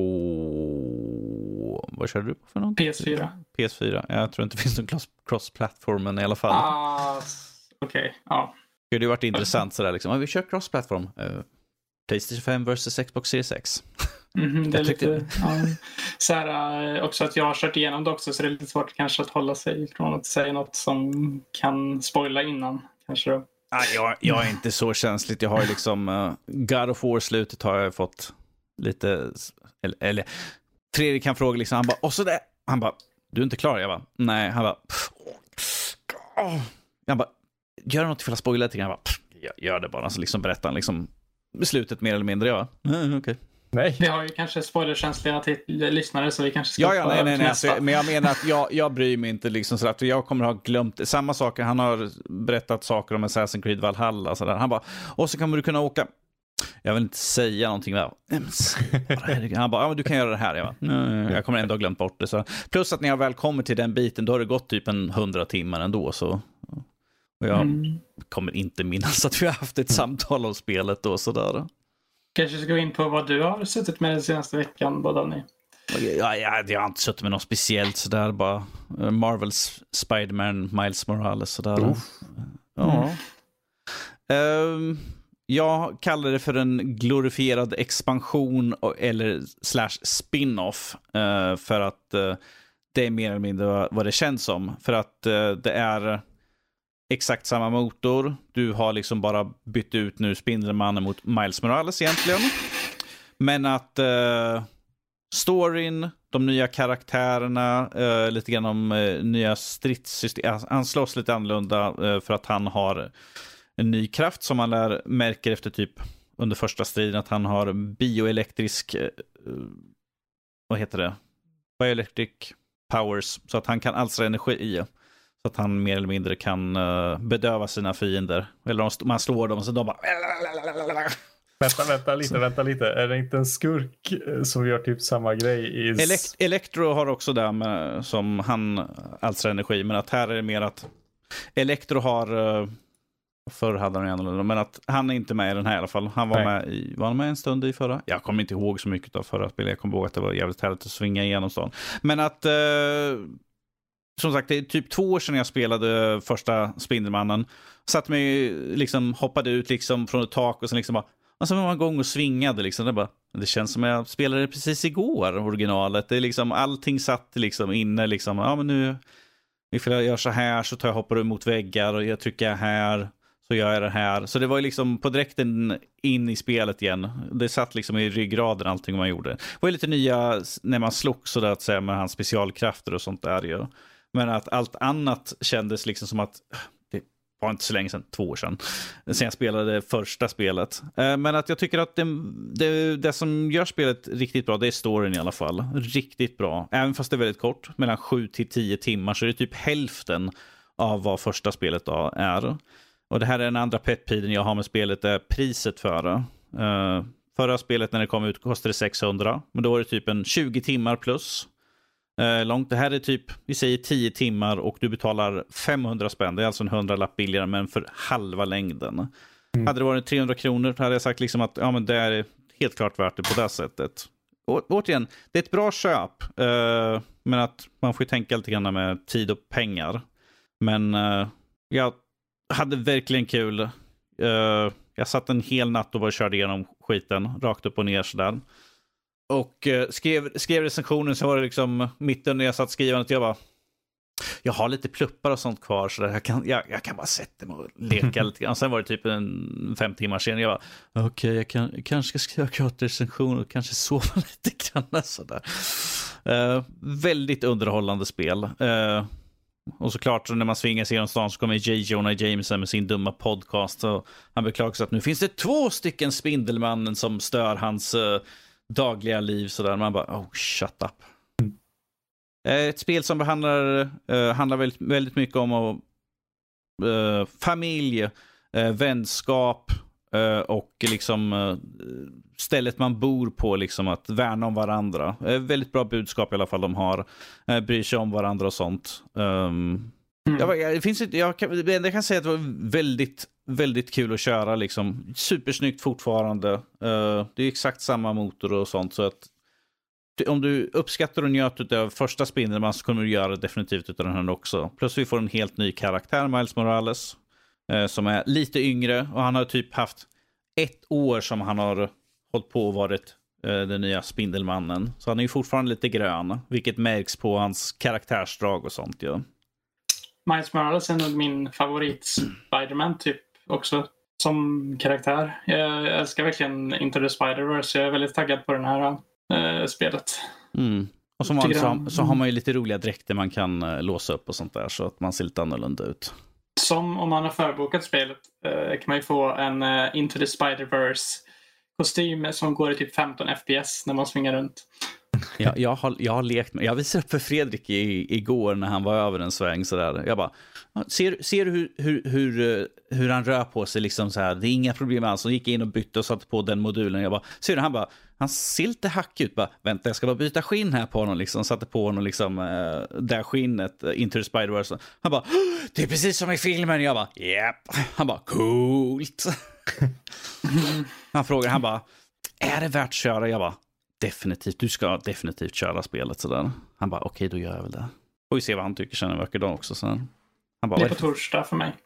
Vad körde du på för något? PS4. PS4. Jag tror inte det finns någon cross- cross-platformen i alla fall. Ah, Okej, ja. Det hade ju varit intressant sådär liksom. Vi kör cross-platform. Uh, Playstation 5 versus Xbox Series X. Mhm, det är tyckte- lite... Ja. Så här, eh, också att jag har kört igenom det också så det är lite svårt kanske att hålla sig från att säga något som kan spoila innan. Kanske då. Ah, jag, jag är inte så känsligt. Jag har ju liksom uh, God of War-slutet har jag fått lite... Eller, eller Fredrik kan fråga liksom, han bara, och så där. Han bara, du är inte klar? Jag bara, nej. Han bara, åh. jag bara, gör något ifall jag spoilar lite grann. Gör det bara. Så liksom berättar han liksom beslutet mer eller mindre. Jag bara, "Mm, okej. Nej. Vi har ju kanske spoilerkänsliga till lyssnare så vi kanske ska Ja, ja, nej, nej, nej. Alltså, men jag menar att jag, jag bryr mig inte liksom sådär. För jag kommer ha glömt samma saker. Han har berättat saker om Assassin's Creed Valhalla. Sådär. Han bara, och så kommer du kunna åka. Jag vill inte säga någonting. Där. Han bara, ja, men du kan göra det här. Jag, bara, "Nej, jag kommer ändå ha glömt bort det. Så. Plus att när jag väl kommer till den biten, då har det gått typ en hundra timmar ändå. Så. Och jag Mm. kommer inte minnas att vi har haft ett samtal om spelet då. Sådär. Kanske ska gå in på vad du har suttit med den senaste veckan, båda ni. Ja, ja, jag har inte suttit med något speciellt sådär bara. eh, Marvels Spiderman, Miles Morales sådär. Ja. Ehm, jag kallar det för en glorifierad expansion eller slash spin-off. Eh, för att eh, det är mer eller mindre vad- det känns som. För att eh, det är exakt samma motor. Du har liksom bara bytt ut nu Spindelmannen mot Miles Morales egentligen. Men att eh, storyn, de nya karaktärerna, eh, lite grann om eh, nya stridssystem. Han- Han slåss lite annorlunda eh, för att han har en ny kraft som man lär, märker efter typ under första striden att han har bioelektrisk, eh, vad heter det? Bioelectric powers. Så att han kan alstra energi. Så att han mer eller mindre kan uh, bedöva sina fiender. Eller om man slår dem och så de bara... Vänta, vänta lite, vänta lite. Är det inte en skurk eh, som gör typ samma grej i... Elekt Electro har också det med, som han alstrar energi. Men att här är det mer att Electro har... Förr hade han annorlunda, men att han är inte med i den här i alla fall. Han var, med, i, var han med en stund i förra? Jag kommer inte ihåg så mycket av förra spelet. Jag kommer ihåg att det var jävligt härligt att svinga igenom stan. Men att... Uh, som sagt, det är typ två år sedan jag spelade första Spindelmannen. Satt mig, liksom hoppade ut liksom från ett tak och sen liksom bara och så var man igång och svingade. Liksom. Det, bara, det känns som jag spelade precis igår, originalet. Det är liksom, allting satt liksom inne. Liksom. Ja, men nu, ifall jag gör så här så tar jag hoppar mot väggar och jag trycker här så gör jag det här. Så det var ju liksom på direkten in i spelet igen. Det satt liksom i ryggraden allting man gjorde. Det var ju lite nya när man slogs så att säga med hans specialkrafter och sånt där ju. Men att allt annat kändes liksom som att äh, Det var inte så länge sedan, två år sedan, sen jag spelade första spelet. Eh, men att jag tycker att det, det, det, som gör spelet riktigt bra, det är storyn i alla fall. Riktigt bra. Även fast det är väldigt kort, mellan 7 till 10 timmar, så är det typ hälften av vad första spelet är. Och det här är den andra petpiden jag har med spelet, är priset för det. Uh, förra spelet när det kom ut kostade det 600, men då var det typ en 20 timmar plus eh, långt. Det här är typ, vi säger 10 timmar och du betalar 500 spänn. Det är alltså en hundralapp billigare, men för halva längden. Mm. Hade det varit 300 kronor hade jag sagt liksom att ja, men det är helt klart värt det på det sättet. Å, återigen, det är ett bra köp, eh, men att man får tänka lite grann med tid och pengar. Men eh, jag hade verkligen kul. Eh, jag satt en hel natt och bara körde igenom skiten, rakt upp och ner sådär. Och eh, skrev, skrev recensionen så var det liksom mitten när jag satt skrivandet. Jag bara, jag har lite pluppar och sånt kvar så jag, kan, jag, jag kan bara sätta mig och leka lite grann. Sen var det typ en fem timmar sen. Jag bara, okej, okay, jag, kan, jag kanske ska skriva klart recension och kanske sova lite grann. Sådär. Uh, väldigt underhållande spel. Uh, och såklart när man svingar sig genom stan så kommer J. Jonah Jameson med sin dumma podcast. Och han beklagar sig att nu finns det två stycken Spindelmannen som stör hans uh, dagliga liv sådär. Man bara, oh shut up. Mm. Ett spel som behandlar, uh, handlar väldigt, väldigt mycket om uh, familj, vänskap uh, och liksom stället man bor på, liksom att värna om varandra. väldigt bra budskap i alla fall de har. Uh, bryr sig om varandra och sånt. Um, mm. jag, det, finns, jag, kan, jag kan säga att det var väldigt väldigt kul att köra liksom. Supersnyggt fortfarande. Det är exakt samma motor och sånt. Så att om du uppskattar och njöt av första Spindelman så kommer du göra definitivt av den här också. Plus vi får en helt ny karaktär, Miles Morales. Uh, som är lite yngre och han har typ haft ett år som han har hållit på och varit uh, den nya Spindelmannen. Så han är ju fortfarande lite grön, vilket märks på hans karaktärsdrag och sånt. Ja. Miles Morales är nog min favorit Spiderman typ också som karaktär. Jag älskar verkligen Into the Spider-Verse. Jag är väldigt taggad på det här äh, spelet. Mm. Och som vanligt så, så, har man ju lite roliga dräkter man kan äh, låsa upp och sånt där så att man ser lite annorlunda ut. Som om man har förbokat spelet eh, kan man ju få en eh, Into the Spider-Verse kostym som går i typ 15 FPS när man svingar runt. jag, jag, har, jag har lekt med, jag visade upp för Fredrik i, igår när han var över en sväng sådär. Jag bara, ser, ser du hur, hur, hur, eh, hur han rör på sig liksom så här? Det är inga problem alls. Han gick in och bytte och satte på den modulen. Jag bara, ser du? Han bara, han ser lite hackig ut. Bara, vänta, jag ska bara byta skinn här på honom. Liksom. Satte på honom liksom, eh, äh, där skinnet, äh, Into the Spider-Verse. Han bara, det är precis som i filmen. Jag bara, japp. Han bara, coolt. han frågar, han bara, är det värt att köra? Jag bara, definitivt, du ska definitivt köra spelet sådär. Han bara, okej, okay, då gör jag väl det. Får vi se vad han tycker sen en vacker dag också. Sen. Han bara, det är på torsdag för mig.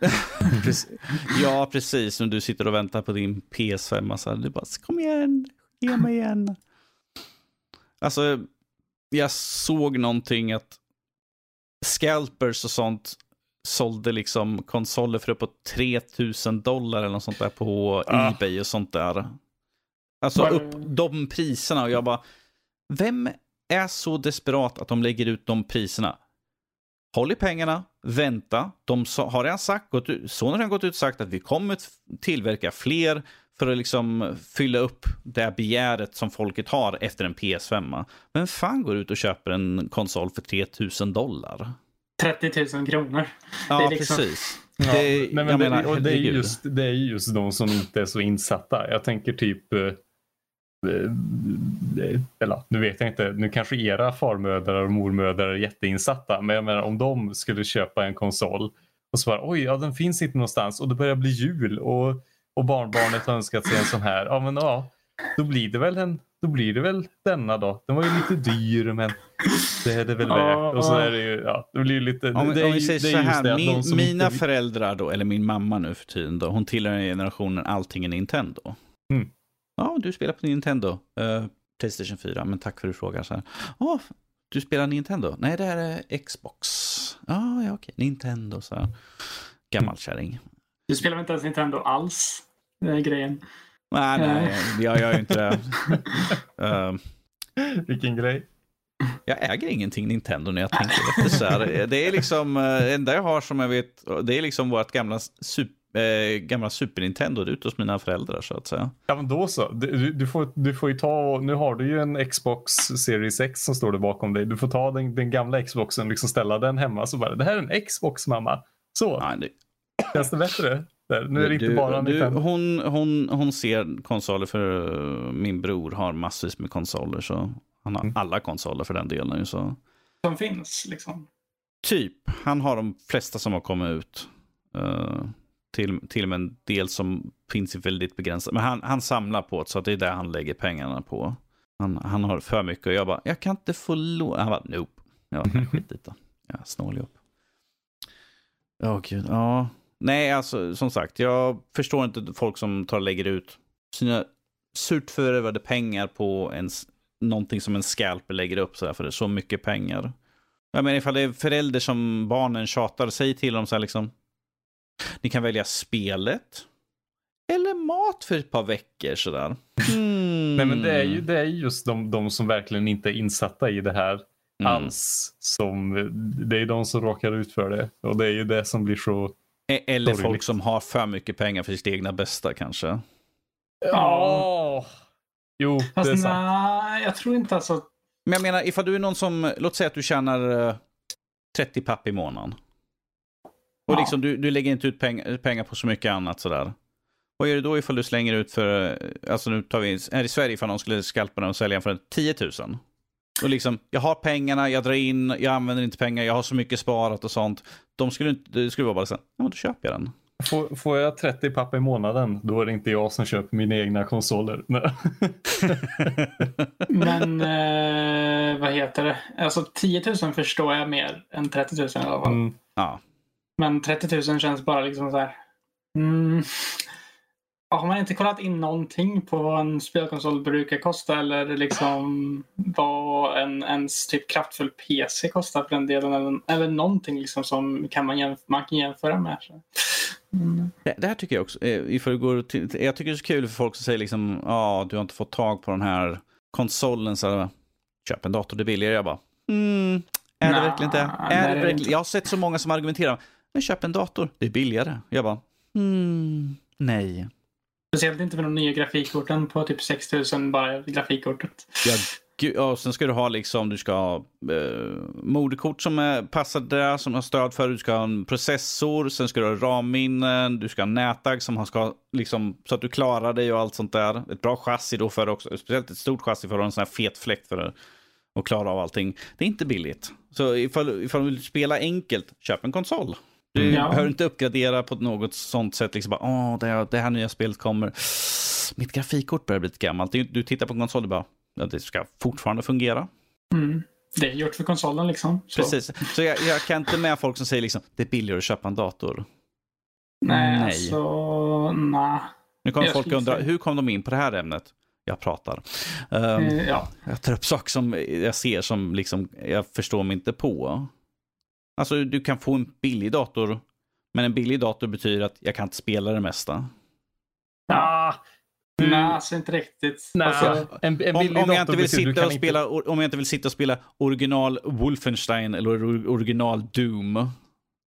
ja, precis. När du sitter och väntar på din PS5. Så här, du bara, kom igen, ge mig igen. Alltså, jag såg någonting att scalpers och sånt sålde liksom konsoler för uppåt 3000 dollar eller något sånt där på ah. Ebay och sånt där. Alltså upp de priserna och jag bara, vem är så desperat att de lägger ut de priserna? Håll i pengarna, vänta. De har redan sagt, gått ut, Sony har gått ut och sagt att vi kommer tillverka fler för att liksom fylla upp det begäret som folket har efter en PS5. Vem fan går ut och köper en konsol för 3000 dollar? 30 000 kronor. Ja, Det är liksom- precis. Ja, Det, men det, menar, det, är just, det är just de som inte är så insatta. Jag tänker typ eh, eller nu vet jag inte, nu kanske era farmödrar och mormödrar är jätteinsatta, men jag menar om de skulle köpa en konsol och så bara oj, ja den finns inte någonstans och det börjar bli jul och, och barnbarnet har önskat sig en sån här, ja men ja, då blir det väl en då blir det väl denna då. Den var ju lite dyr men det är det väl värt. Och så är det ju, ja, det blir lite... Om, det är, om vi säger så här, min, mina inte- föräldrar då, eller min mamma nu för tiden då, hon tillhör generationen allting är Nintendo. Mm. Ja, du spelar på Nintendo. Eh, Playstation 4, men tack för att du frågar. Så här. "Åh, du spelar Nintendo? Nej, det här är Xbox. Ah, ja, okej. Nintendo, så här. Gammal kärring. Du spelar inte ens Nintendo alls? Det är grejen. Nej, nej, jag gör ju inte det. Eh, Vilken grej. Jag äger ingenting Nintendo när jag tänker efter så här. Det är liksom, eh, det enda jag har som jag vet, det är liksom vårt gamla, super, eh, gamla Super Nintendo ute hos mina föräldrar så att säga. Ja men då så. Du, du- du, får, du får ju ta, nu har du ju en Xbox Series X som står där bakom dig. Du får ta den, den gamla Xboxen och liksom ställa den hemma. Så bara, det här är en Xbox mamma. Så, Ja, det, känns det bättre? Där. Nu är det inte du, bara du, Nintendo. hon, hon, hon ser konsoler för eh, min bror har massvis med konsoler så han har Mm. alla konsoler för den delen. ju, Så. Som finns liksom. Typ, han har de flesta som har kommit ut. Eh, till, till och med en del som finns i väldigt begränsat. Men han, han samlar på det så att det är det han lägger pengarna på. Han, han har för mycket och jag bara, jag kan inte få låna. Han bara, nope. bara, skit i det. Ja, snåljåp. Åh gud, ja. Nej, alltså som sagt, jag förstår inte folk som tar och lägger ut sina surt förvärvade pengar på en, någonting som en scalper lägger upp så för det är så mycket pengar. Jag menar ifall det är förälder som barnen tjatar, säg till dem så här liksom. Ni kan välja spelet. Eller mat för ett par veckor sådär. Mm. Nej men det är ju det är just de, de som verkligen inte är insatta i det här Mm. alls. Som, det är de som råkar ut för det. Och det är ju det som blir så... E- Eller folk sorgligt. som har för mycket pengar för sitt egna bästa kanske. Ja. Jo, det är Fast sant. nej, jag tror inte alltså. Men jag menar, ifall du är någon som, låt säga att du tjänar eh, 30 papp i månaden. Och Ja. liksom du, du lägger inte ut pengar, pengar på så mycket annat sådär. Vad gör du då ifall du slänger ut för, alltså nu tar vi, här i Sverige ifall någon skulle skalpa den och sälja för 10 000. Och liksom, jag har pengarna, jag drar in, jag använder inte pengar, jag har så mycket sparat och sånt. De skulle inte, det skulle vara bara så här, ja men då köper jag den. Får, får jag 30 papp i månaden, då är det inte jag som köper mina egna konsoler. Men eh, vad heter det? Alltså 10 000 förstår jag mer än 30 000 i alla fall. Mm. Ja, Men 30 000 känns bara liksom så här. Mm. Har man inte kollat in någonting på vad en spelkonsol brukar kosta eller liksom vad en ens typ kraftfull PC kostar för den delen eller, eller någonting liksom som kan man, jämf- man kan jämföra med. Mm. Det, det här tycker jag också. eh, Ifall du går till, jag tycker det är så kul för folk som säger liksom, ja, ah, du har inte fått tag på den här konsolen, så köp en dator, det är billigare. Jag bara, mm, är det Nja, verkligen det? nej, Är det det det verkligen? inte. Jag har sett så många som argumenterar, men köp en dator, det är billigare. Jag bara, mm, nej. Speciellt inte med de nya grafikkorten på typ 6000 bara grafikkortet. Ja, gud, ja, sen ska du ha liksom, du ska ha eh, moderkort som är passade, som har stöd för, du ska ha en processor, sen ska du ha RAM-minnen, du ska ha nätagg som ska, liksom, så att du klarar dig och allt sånt där. Ett bra chassi då för också, speciellt ett stort chassi för att ha en sån här fet fläkt för att och klara av allting. Det är inte billigt. Så ifall, ifall du vill spela enkelt, köp en konsol. Du Ja. behöver inte uppgradera på något sånt sätt. Liksom bara, Åh, det, här, det här nya spelet kommer. Mitt grafikkort börjar bli lite gammalt. Du, du tittar på en konsol och bara, ja, det ska fortfarande fungera. Mm. Det är gjort för konsolen liksom. Så. Precis. Så jag, jag kan inte med folk som säger liksom, det är billigare att köpa en dator. Nej, Nej. alltså nej. Nu kommer Jag folk undra, hur kom de in på det här ämnet? Jag pratar. Um, ja. Jag tar upp saker som jag ser som liksom, jag förstår mig inte på. Alltså du kan få en billig dator, men en billig dator betyder att jag kan inte spela det mesta. Ah, du- Nej, alltså inte riktigt. Nej, Alltså, en, en Om, billig om, jag inte vill sitta och spela, om jag inte vill sitta och spela original Wolfenstein eller or- original Doom,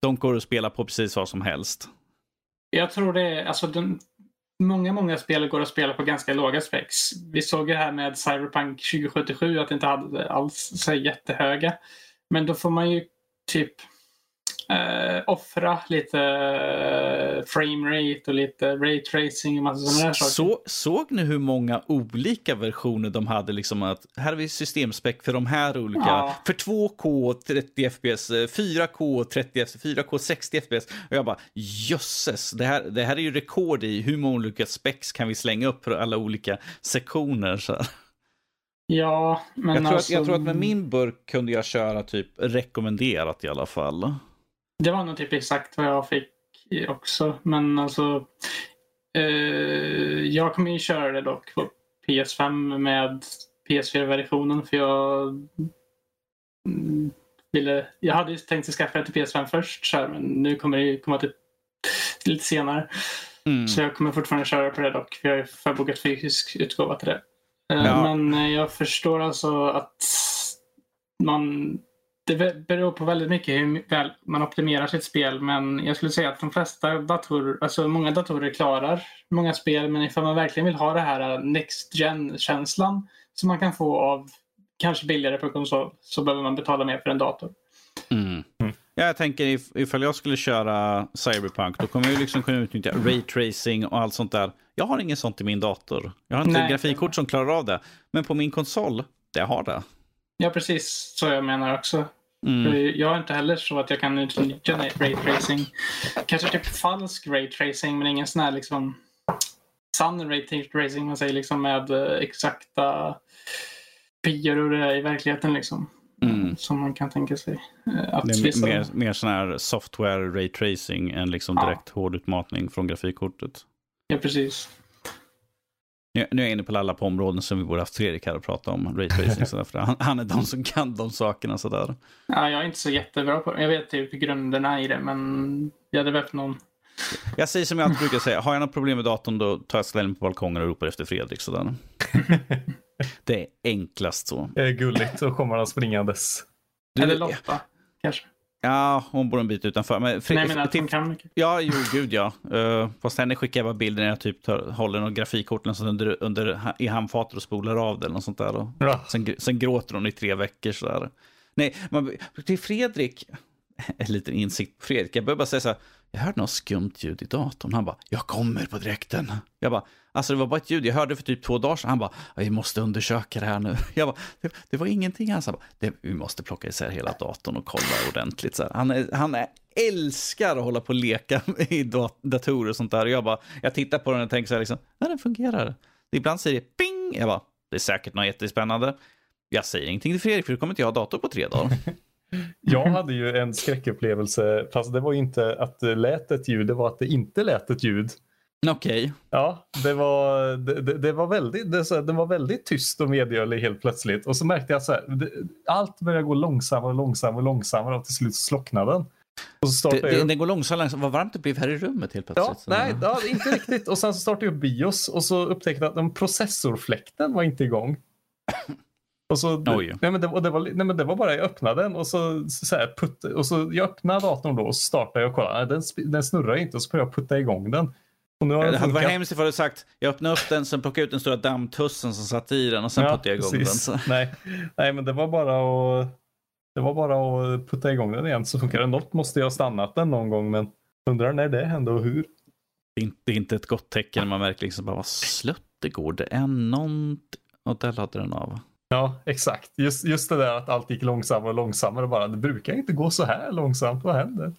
de går att spela på precis vad som helst. jag tror det är, alltså den, många, många spel går att spela på ganska låga specs. Vi såg ju här med Cyberpunk 2077 att det inte hade alls så jättehöga. Men då får man ju typ eh, offra lite eh, framerate och lite raytracing och massa sådana där saker. Så, såg ni hur många olika versioner de hade? Liksom att här har vi systemspec för de här olika. Ja. För 2K 30 FPS, eh, 4K 30 FPS, 4K 60 FPS. Och jag bara jösses, det här, det här är ju rekord i hur många olika specs kan vi slänga upp för alla olika sektioner. Så här. Ja, men Jag, tror alltså, att, jag tror att med min burk kunde jag köra typ rekommenderat i alla fall. Det var nog typ exakt vad jag fick också. Men alltså. Eh, jag kommer ju köra det dock på PS5 med PS4-versionen för jag mm, ville. Jag hade ju tänkt att skaffa det till PS5 först så här, men nu kommer det ju komma till lite senare. Mm. Så jag kommer fortfarande köra på det dock. För jag har förbokat fysisk utgåva till det. Eh, Ja. Men eh, jag förstår alltså att man det beror på väldigt mycket hur väl man optimerar sitt spel. Men jag skulle säga att de flesta datorer, alltså många datorer klarar många spel. Men ifall man verkligen vill ha det här eh, Next Gen-känslan som man kan få av kanske billigare på konsol så behöver man betala mer för en dator. Mm. Ja, jag tänker if, ifall jag skulle köra Cyberpunk då kommer jag ju liksom kunna utnyttja raytracing och allt sånt där. Jag har inget sånt i min dator. Jag har inte Nej. grafikkort som klarar av det. Men på min konsol, det har det. Ja, precis så jag menar också. Mm. Jag är inte heller så att jag kan utnyttja raytracing. Kanske typ falsk raytracing men ingen sån här liksom sann raytracing man säger liksom med eh, exakta pior och det i verkligheten liksom. Mm. Som man kan tänka sig. eh, Att Det är mer, mer sån här software raytracing än liksom Ja. direkt hård utmatning från grafikkortet. Ja, precis. Nu nu är jag inne på alla på områden som vi borde haft Fredrik här och prata om raytracing. så därför han, han är de som kan de sakerna sådär. Ja, jag är inte så jättebra på det. Jag vet typ grunderna i det men jag hade behövt någon. Jag säger som jag alltid brukar säga, har jag något problem med datorn då tar jag ställer mig på balkongen och ropar efter Fredrik. Sådär. det är enklast så. Det är gulligt, så kommer han springandes. Du- Eller Lotta kanske. Ja, hon bor en bit utanför. Men Fre- Nej, menar att hon kan mycket. Ja, jo, gud ja. Uh, fast henne skickar jag bara bilder när jag typ tar, håller något grafikkort eller under, under, i handfatet och spolar av det eller något sånt där. Och Ja. sen, sen gråter hon i tre veckor sådär. Nej, man, till Fredrik, en liten insikt på Fredrik. Jag började bara säga så här, jag hörde något skumt ljud i datorn. Han bara, jag kommer på direkten. Jag bara, alltså det var bara ett ljud, jag hörde för typ två dagar sedan. Han bara, vi måste undersöka det här nu. Jag bara, det, det var ingenting. Han sa, bara, vi måste plocka isär hela datorn och kolla ordentligt. Så här. Han, är, han är, älskar att hålla på och leka i dat- datorer och sånt där. Och jag bara, jag tittar på den och tänker så här, liksom, nej den fungerar. Ibland säger det ping, jag bara, det är säkert något jättespännande. Jag säger ingenting till Fredrik för du kommer inte jag ha dator på tre dagar. Jag hade ju en skräckupplevelse, fast det var ju inte att det lät ett ljud, det var att det inte lät ett ljud. Okej. Ja, det var, det, det, det var väldigt, det, så den var väldigt tyst och medgörlig helt plötsligt. Och så märkte jag att allt började gå långsammare och långsammare och långsammare och till slut slocknade den. Och så Det, det, den går långsamt, långsamt. Vad varmt det blev här i rummet helt Ja, plötsligt. Så- nej, ja, inte riktigt. Och sen så startade jag upp BIOS och så upptäckte jag att den processorfläkten var inte igång. Och, så, Oj. nej, men det, och det, var, nej, men det var bara jag öppnade den och så, så här, putt, och så jag öppnade datorn då och så startade jag och kollade. Nej, den, den snurrar inte och så började jag putta igång den. Och nu har den Det hade varit hemskt ifall du sagt, jag öppnade upp den, sen plockade ut den stora dammtussen som satt i den och sen puttade jag igång precis. den. Så. Nej, nej, men det var bara att det var bara att putta igång den igen så funkar det. Något måste jag ha stannat den någon gång men undrar när det hände och hur. Det är inte- Det är inte ett gott tecken när man märker liksom bara vad slött det går. Det är någonting. Och där laddade den av. Ja, exakt. Just, just det där att allt gick långsammare och långsammare bara. Det brukar inte gå så här långsamt. Vad händer?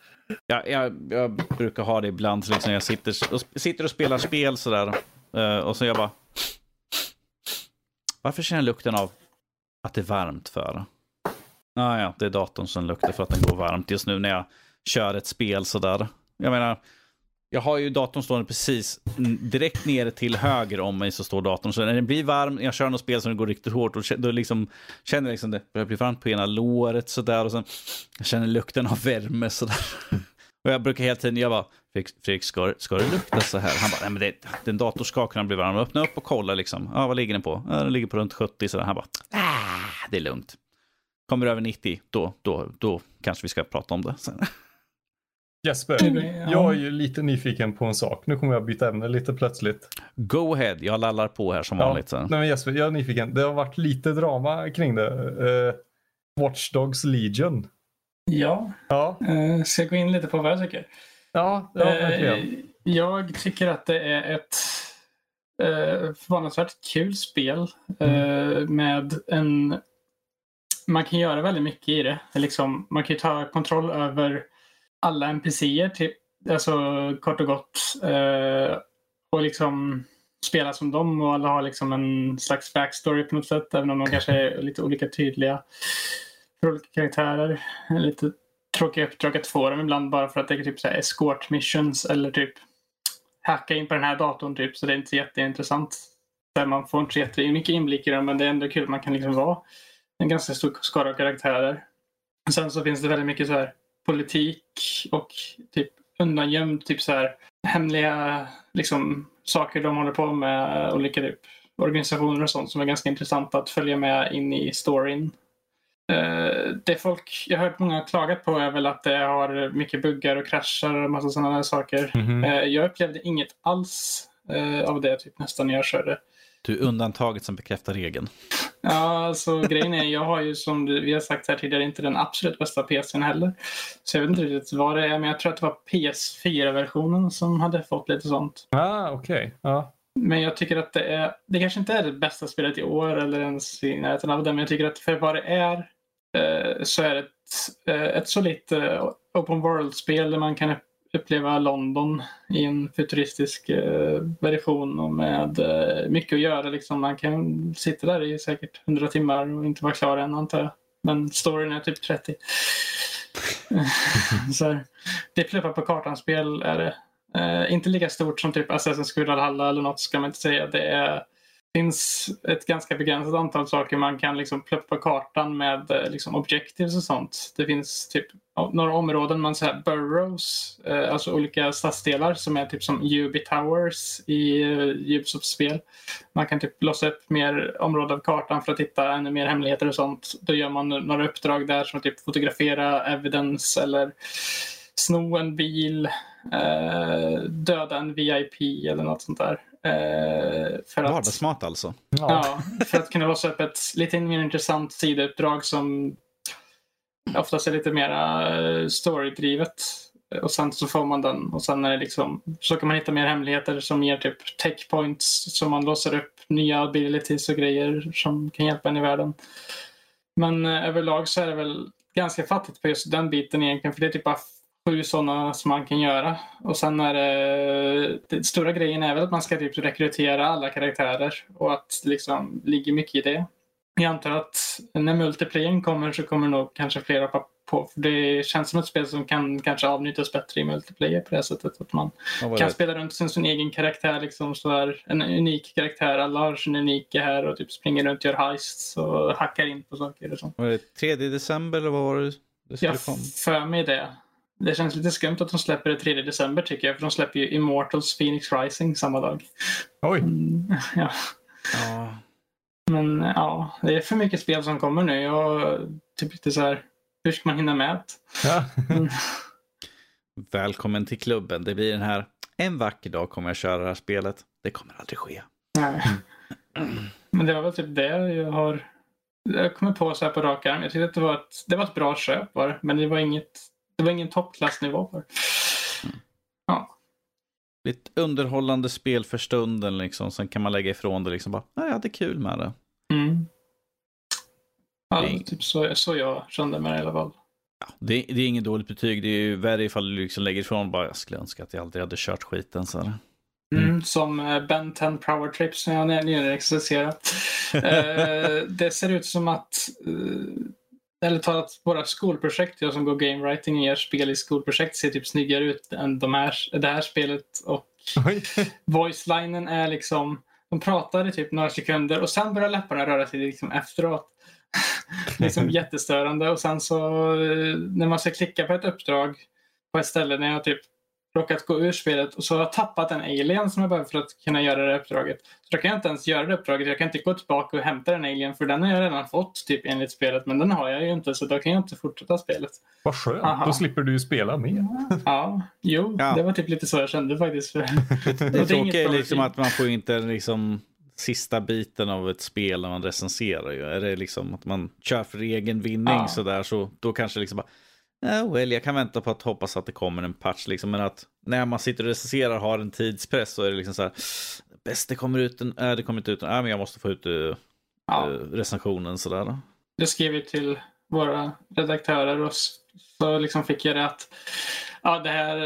Ja, jag, jag brukar ha det ibland, så liksom jag sitter och, sitter och spelar spel sådär. Eh, och så jag bara... Varför känner jag lukten av att det är varmt för? Ah, ja, det är datorn som luktar för att den går varmt just nu när jag kör ett spel sådär. Jag menar, jag har ju datorn stående precis direkt nere till höger om mig så står datorn. Så när den blir varm, jag kör något spel som det går riktigt hårt och då liksom, känner jag liksom det börjar bli varmt på ena låret sådär och sen jag känner lukten av värme sådär. Och jag brukar hela tiden, jag bara, Fredrik, ska, det- ska det lukta så här? Han bara, nej men det, den dator ska kunna bli varm. Öppna upp och kolla liksom. Ja, vad ligger den på? Ja, den ligger på runt 70 sådär. Han bara, ah, det är lugnt. Kommer över 90, då, då, då kanske vi ska prata om det. Sen. Jesper, Ja. jag är ju lite nyfiken på en sak. Nu kommer jag byta ämne lite plötsligt. Go ahead, jag lallar på här som Ja, vanligt. Så. Nej, men Jesper, jag är nyfiken. Det har varit lite drama kring det. Uh, Watch Dogs Legion. Ja, Ja, eh, ska jag gå in lite på vad jag tycker? ja, ja verkligen. Eh, jag tycker att det är ett eh, förvånansvärt kul spel eh, med en... Man kan göra väldigt mycket i det. det är liksom, man kan ju ta kontroll över alla NPCer, typ, alltså kort och gott. Eh, och liksom spela som dem och alla har liksom en slags backstory på något sätt. Även om de kanske är lite olika tydliga för olika karaktärer. Lite tråkiga uppdrag att få dem ibland bara för att det är typ så här escort missions eller typ hacka in på den här datorn typ så det är inte jätteintressant. Där man får inte så jättemycket inblick i dem men det är ändå kul att man kan liksom vara en ganska stor skara av karaktärer. Sen så finns det väldigt mycket så här politik och typ undangömd typ så här hemliga liksom saker de håller på med olika typ organisationer och sånt som är ganska intressant att följa med in i storyn. Eh, det folk, jag har hört många klagat på är väl att det har mycket buggar och kraschar och massa sådana där saker. Mhm. Eh, Jag upplevde inget alls eh, av det typ nästan när jag körde. Du är undantaget som bekräftar regeln. Ja, alltså grejen är, jag har ju som vi har sagt här tidigare inte den absolut bästa PCn heller. Så jag vet inte riktigt vad det är, men jag tror att det var PS4-versionen som hade fått lite sånt. Ah, okej. Ja. Men jag tycker att det är, det kanske inte är det bästa spelet i år eller ens i närheten av det, men jag tycker att för vad det är eh, så är det ett, eh, ett solitt eh, open world-spel där man kan upp- uppleva London i en futuristisk eh, version och med eh, mycket att göra. Liksom. Man kan sitta där i säkert 100 timmar och inte vara klar än antar jag. Men storyn är typ 30. så det pluppar på kartan-spel är det. Eh, inte lika stort som typ Assassin's Creed Valhalla eller något ska man inte säga. Det är, finns ett ganska begränsat antal saker man kan liksom pluppa kartan med eh, liksom objectives och sånt. Det finns typ några områden, man säger burrows, eh, alltså olika stadsdelar som är typ som Ubi Towers i eh, Ubisofts spel. Man kan typ låsa upp mer områden av kartan för att hitta ännu mer hemligheter och sånt. Då gör man några uppdrag där som att typ fotografera evidence eller sno en bil, eh, döda en VIP eller något sånt där. Eh, för att, Vardagsmat alltså. Ja. ja, för att kunna låsa upp ett lite mer intressant sidouppdrag som oftast är lite mer storydrivet. Och sen så får man den och sen är det liksom, så kan man hitta mer hemligheter som ger typ tech points som man låser upp nya abilities och grejer som kan hjälpa en i världen. Men eh, överlag så är det väl ganska fattigt på just den biten egentligen för det är typ bara sju sådana som man kan göra. Och sen är det, den stora grejen är väl att man ska typ rekrytera alla karaktärer och att det liksom ligger mycket i det. Jag antar att när multiplayern kommer så kommer nog kanske fler hoppa på. För det känns som ett spel som kan kanske avnyttjas bättre i multiplayer på det sättet. Att man kan det? spela runt sin, sin egen karaktär, liksom så här, en unik karaktär. Alla har sin unika här och typ springer runt, gör heists och hackar in på saker och sånt. Var det 3 december eller vad var det det Jag komma? för mig det. Det känns lite skumt att de släpper det 3 december tycker jag, för de släpper ju Immortals Phoenix Rising samma dag. Oj. Mm, ja. Ja. Men ja, det är för mycket spel som kommer nu. Jag typ lite så här, hur ska man hinna med allt? Ja. Mm. Välkommen till klubben. Det blir den här, en vacker dag kommer jag köra det här spelet. Det kommer aldrig ske. Nej. Men det var väl typ det jag har jag kommer på så här på rak arm. Jag tyckte att det var ett, det var ett bra köp var det, men det var inget det var ingen toppklassnivå på det. Det är ett underhållande spel för stunden liksom. Sen kan man lägga ifrån det liksom bara, nej, jag hade kul med det. Mm. Ja, Det är- typ så, så jag kände med det i alla fall. Ja, det, det är inget dåligt betyg. Det är ju värre ifall du liksom lägger ifrån bara, jag skulle önska att jag aldrig hade kört skiten. Så här. Mm, som eh, Ben 10 Power Trip som jag nyligen recenserat. eh, det ser ut som att, eh, eller talat våra skolprojekt, jag som går game writing och gör spel i skolprojekt, ser typ snyggare ut än de här, det här spelet. Och voicelinen är liksom, de pratar i typ några sekunder och sen börjar läpparna röra sig liksom efteråt. liksom jättestörande och sen så eh, när man ska klicka på ett uppdrag på ett ställe när jag typ råkat gå ur spelet och så har jag tappat en alien som jag behöver för att kunna göra det uppdraget. Så då kan jag inte ens göra det uppdraget. Jag kan inte gå tillbaka och hämta den alien för den har jag redan fått typ enligt spelet. Men den har jag ju inte så då kan jag inte fortsätta spelet. Vad skönt, Aha. då slipper du ju spela mer. Ja, jo, Ja. det var typ lite så jag kände faktiskt. Det tråkiga är liksom att man får inte liksom sista biten av ett spel när man recenserar. Ju. Är det liksom att man kör för egen vinning Ja. sådär så då kanske liksom bara Ja, well, jag kan vänta på att hoppas att det kommer en patch liksom. Men att när man sitter och recenserar har en tidspress så är det liksom så här. Bäst det kommer ut en, äh, det kommer inte ut en, äh, men jag måste få ut uh, Ja. recensionen sådär. Det skrev vi till våra redaktörer och så liksom fick jag det att ja, det här,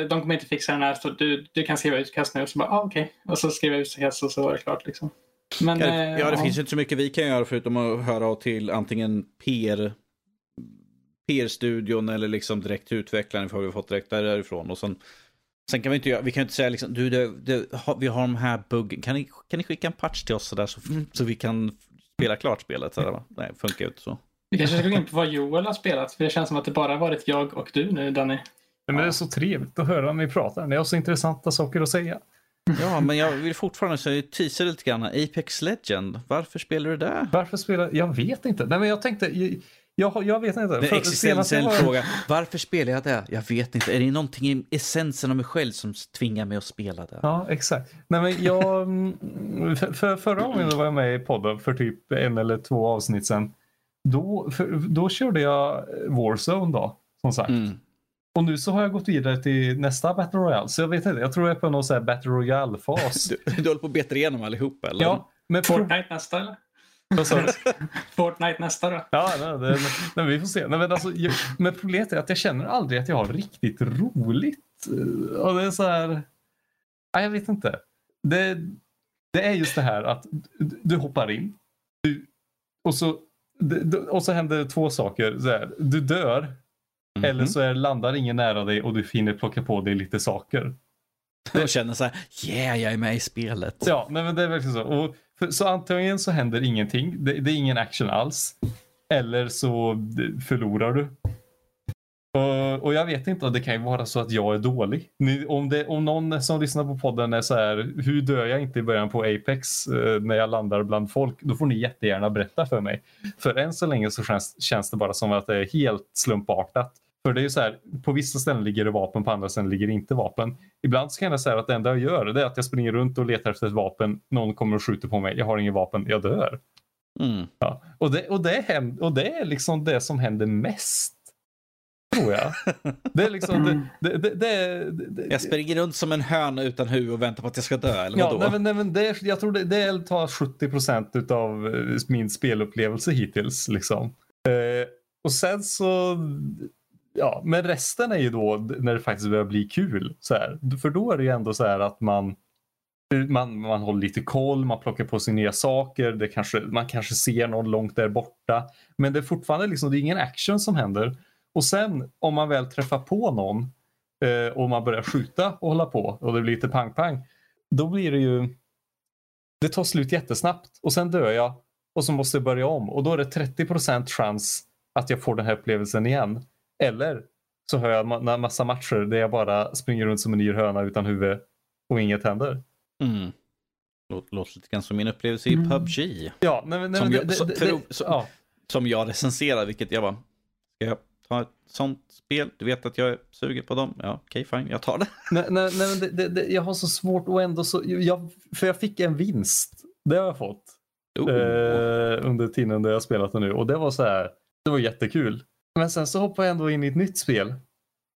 eh, de kommer inte fixa den här så du, du kan skriva utkast nu. Och så bara, ah, okej. Och så skrev jag utkast och så var det klart. Liksom. Men, Ja, det, eh, ja, det finns ju inte så mycket vi kan göra förutom att höra till antingen PR PR-studion eller liksom direkt till utvecklaren för vi har fått direkt därifrån. Och sen, sen kan vi inte göra, vi kan inte säga liksom, du, det, det, vi har de här buggen, kan ni, kan ni skicka en patch till oss så, där, så, så vi kan spela klart spelet? Så där? Nej, funkar ju inte så. Vi kanske ska gå in på vad Joel har spelat. För det känns som att det bara varit jag och du nu, Danny. Men det är så trevligt att höra när ni pratar. Ni har så intressanta saker att säga. Ja, men jag vill fortfarande säga, teasa lite grann. Apex Legend, varför spelar du där? Varför spelar... Jag vet inte. Nej, men jag tänkte... Jag, jag, jag vet inte. Det är För- en jag existentiell var- fråga. Varför spelar jag det? Jag vet inte. Är det någonting i essensen av mig själv som tvingar mig att spela det? Ja, exakt. Nej, men jag, mm, för, för, förra gången då var jag med i podden för typ en eller två avsnitt sedan. Då, för, då körde jag Warzone då, som sagt. Mm. Och nu så har jag gått vidare till nästa Battle Royale. Så jag vet inte, jag tror jag är på någon sån här Battle Royale-fas. Du, du håller på att beta igenom allihopa eller? ja, men pro- Fortnite nästa eller? Vad sa du? Fortnite nästa då? Ja, nej, det, nej, vi får se. Nej, men, alltså, jag, men problemet är att jag känner aldrig att jag har riktigt roligt. Eh, Och det är så här... Nej, jag vet inte. Det, det är just det här att du, du hoppar in du, och, så, det, och så händer två saker. Så här, du dör Mhm. eller så är, landar ingen nära dig och du hinner plocka på dig lite saker. Jag känner så här, yeah, jag är med i spelet. Ja, nej, men det är verkligen så. Och så antingen så händer ingenting, det, det är ingen action alls. Eller så förlorar du. Och, och jag vet inte, det kan ju vara så att jag är dålig. Ni, om, det, om någon som lyssnar på podden är så här, hur dör jag inte i början på Apex eh, när jag landar bland folk? Då får ni jättegärna berätta för mig. För än så länge så känns, känns det bara som att det är helt slumpartat. För det är ju så här, på vissa ställen ligger det vapen, på andra ställen ligger det inte vapen. Ibland så kan jag säga att det enda jag gör det är att jag springer runt och letar efter ett vapen. Någon kommer och skjuter på mig. Jag har ingen vapen. Jag dör. Mm. Ja. Och, det, och, det händer, och det är liksom det som händer mest. Tror jag. Det är liksom det, det, det, Jag springer runt som en höna utan huvud och väntar på att jag ska dö, eller Ja, vadå? nej, men, nej, men det, jag tror det, det tar 70 procent av eh, min spelupplevelse hittills. Liksom. Eh, och sen så, ja, men resten är ju då när det faktiskt börjar bli kul. Så här. För då är det ju ändå så här att man, man, man håller lite koll, man plockar på sig nya saker, det kanske, man kanske ser någon långt där borta. Men det är fortfarande liksom, det är ingen action som händer. Och sen om man väl träffar på någon eh, och man börjar skjuta och hålla på och det blir lite pang-pang. Då blir det ju... Det tar slut jättesnabbt och sen dör jag och så måste jag börja om och då är det 30% chans att jag får den här upplevelsen igen. Eller så har jag en massa matcher där jag bara springer runt som en yr höna utan huvud och inget händer. Mm. Låter, låter lite grann som min upplevelse i Mm. PubG. Ja, nej, men- nej, Som jag- det- så- det- för- det- så- ja. Som jag recenserar, vilket jag bara, ska jag ta ett sånt spel? Du vet att jag är sugen på dem? Ja, okej, fine, jag tar det. Nej, nej, nej, men det, det, det, jag har så svårt och ändå så... Jag, för jag fick en vinst. Det har jag fått. Oh. eh, under tiden där jag spelat det nu och det var så här. Det var jättekul. Men sen så hoppar jag ändå in i ett nytt spel.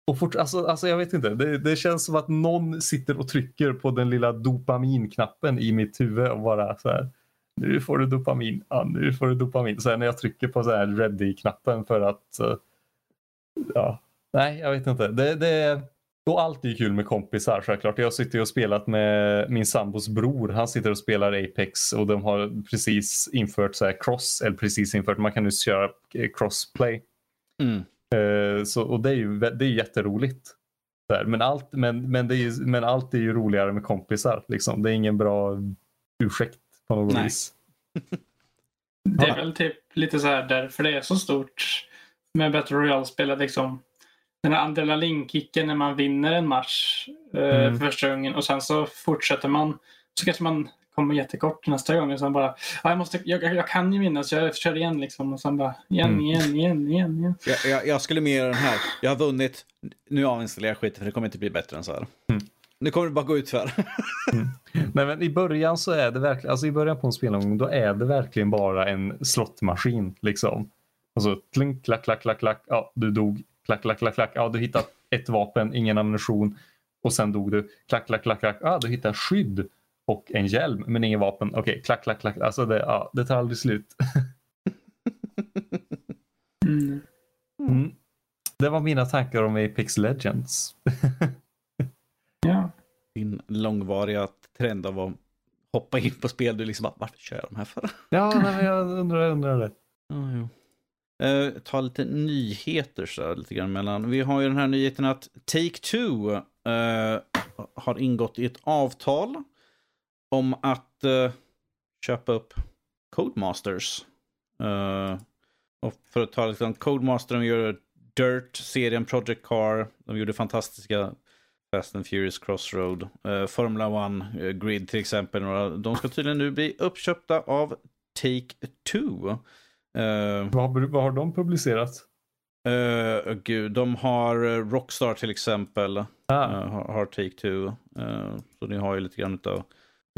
Och fort, alltså, alltså jag vet inte, det, det känns som att någon sitter och trycker på den lilla dopaminknappen i mitt huvud och bara så här. Nu får du dopamin, ja, nu får du dopamin. Så här, när jag trycker på så här ready-knappen för att eh, ja, nej jag vet inte. Det, det, och allt är ju kul med kompisar självklart. Jag sitter ju och spelat med min sambos bror. Han sitter och spelar Apex och de har precis infört så här cross, eller precis infört, man kan nu köra eh, crossplay. Mm. Eh, så, och det är ju det är jätteroligt. Där. Men, allt, men, men, det är ju, men allt är ju roligare med kompisar. Liksom. Det är ingen bra ursäkt på något Nej. vis. Det är väl typ lite så här därför det är så stort med Battle Royale-spel. Liksom, den här adrenalinkicken när man vinner en match eh, Mm. för första gången och sen så fortsätter man. Så kanske man kommer jättekort nästa gång och sen bara, ja, jag, måste, jag, jag kan ju vinna så jag kör igen liksom och sen bara igen, Mm. igen, igen, igen, igen. Jag, jag, jag skulle mer göra den här. Jag har vunnit. Nu avinstallerar jag skiten för det kommer inte bli bättre än så här. Mm. Nu kommer det bara gå ut för. Nej, men I början så är det verkligen, alltså i början på en spelomgång då är det verkligen bara en slottmaskin. Liksom. Alltså klink, klack, klack, klack, klack. Ja, du dog. Klack, klack, klack, klack. Ja, du hittat ett vapen, ingen ammunition. Och sen dog du. Klack, klack, klack, klack. Ja, du hittar skydd och en hjälm men ingen vapen. Okej, klack, klack, klack. Alltså det, ja, det tar aldrig slut. Mm. Mm. Det var mina tankar om Apex Legends. Ja. Din långvariga trend av att hoppa in på spel. Du liksom bara, varför kör jag de här för? ja, nej, jag undrar, jag undrar det. Ja, jo. Eh, ta lite nyheter så lite grann mellan. Vi har ju den här nyheten att Take-Two eh, har ingått i ett avtal om att eh, köpa upp Codemasters. Eh, och för att ta lite om Codemaster, de gör Dirt-serien, Project Car, de gjorde fantastiska Fast and Furious Crossroad, eh, Formula 1, eh, Grid till exempel. De ska tydligen nu bli uppköpta av Take-Two. Eh, Vad, har- vad har de publicerat? Uh, gud, de har Rockstar till exempel. Ah, har, har Take-Two. Så ni har ju lite grann av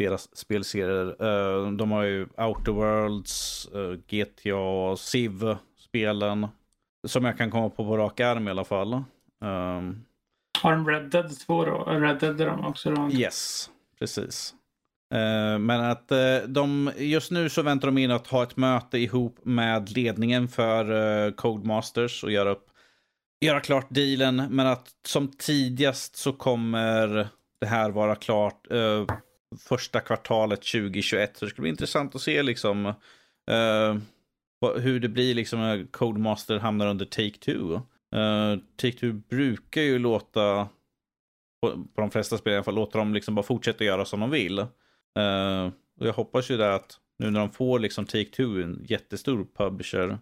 deras spelserier. Eh, de har ju Outer Worlds, uh, GTA, Civ-spelen. Som jag kan komma på på rak arm i alla fall. Um, Har de Red Dead 2 då? Red Dead är de också då? Yes, precis. Eh, Men att eh, de, just nu så väntar de in att ha ett möte ihop med ledningen för eh, Codemasters och göra, upp, göra klart dealen. Men att som tidigast så kommer det här vara klart eh, första kvartalet 2021. Så det ska bli intressant att se liksom uh, hur det blir liksom när Codemaster hamnar under Take-Two. Uh, eh, Take-Two brukar ju låta på, på de flesta spel i alla fall, låta dem liksom bara fortsätta göra som de vill. Uh, och jag hoppas ju det att nu när de får liksom Take-Two, en jättestor publisher,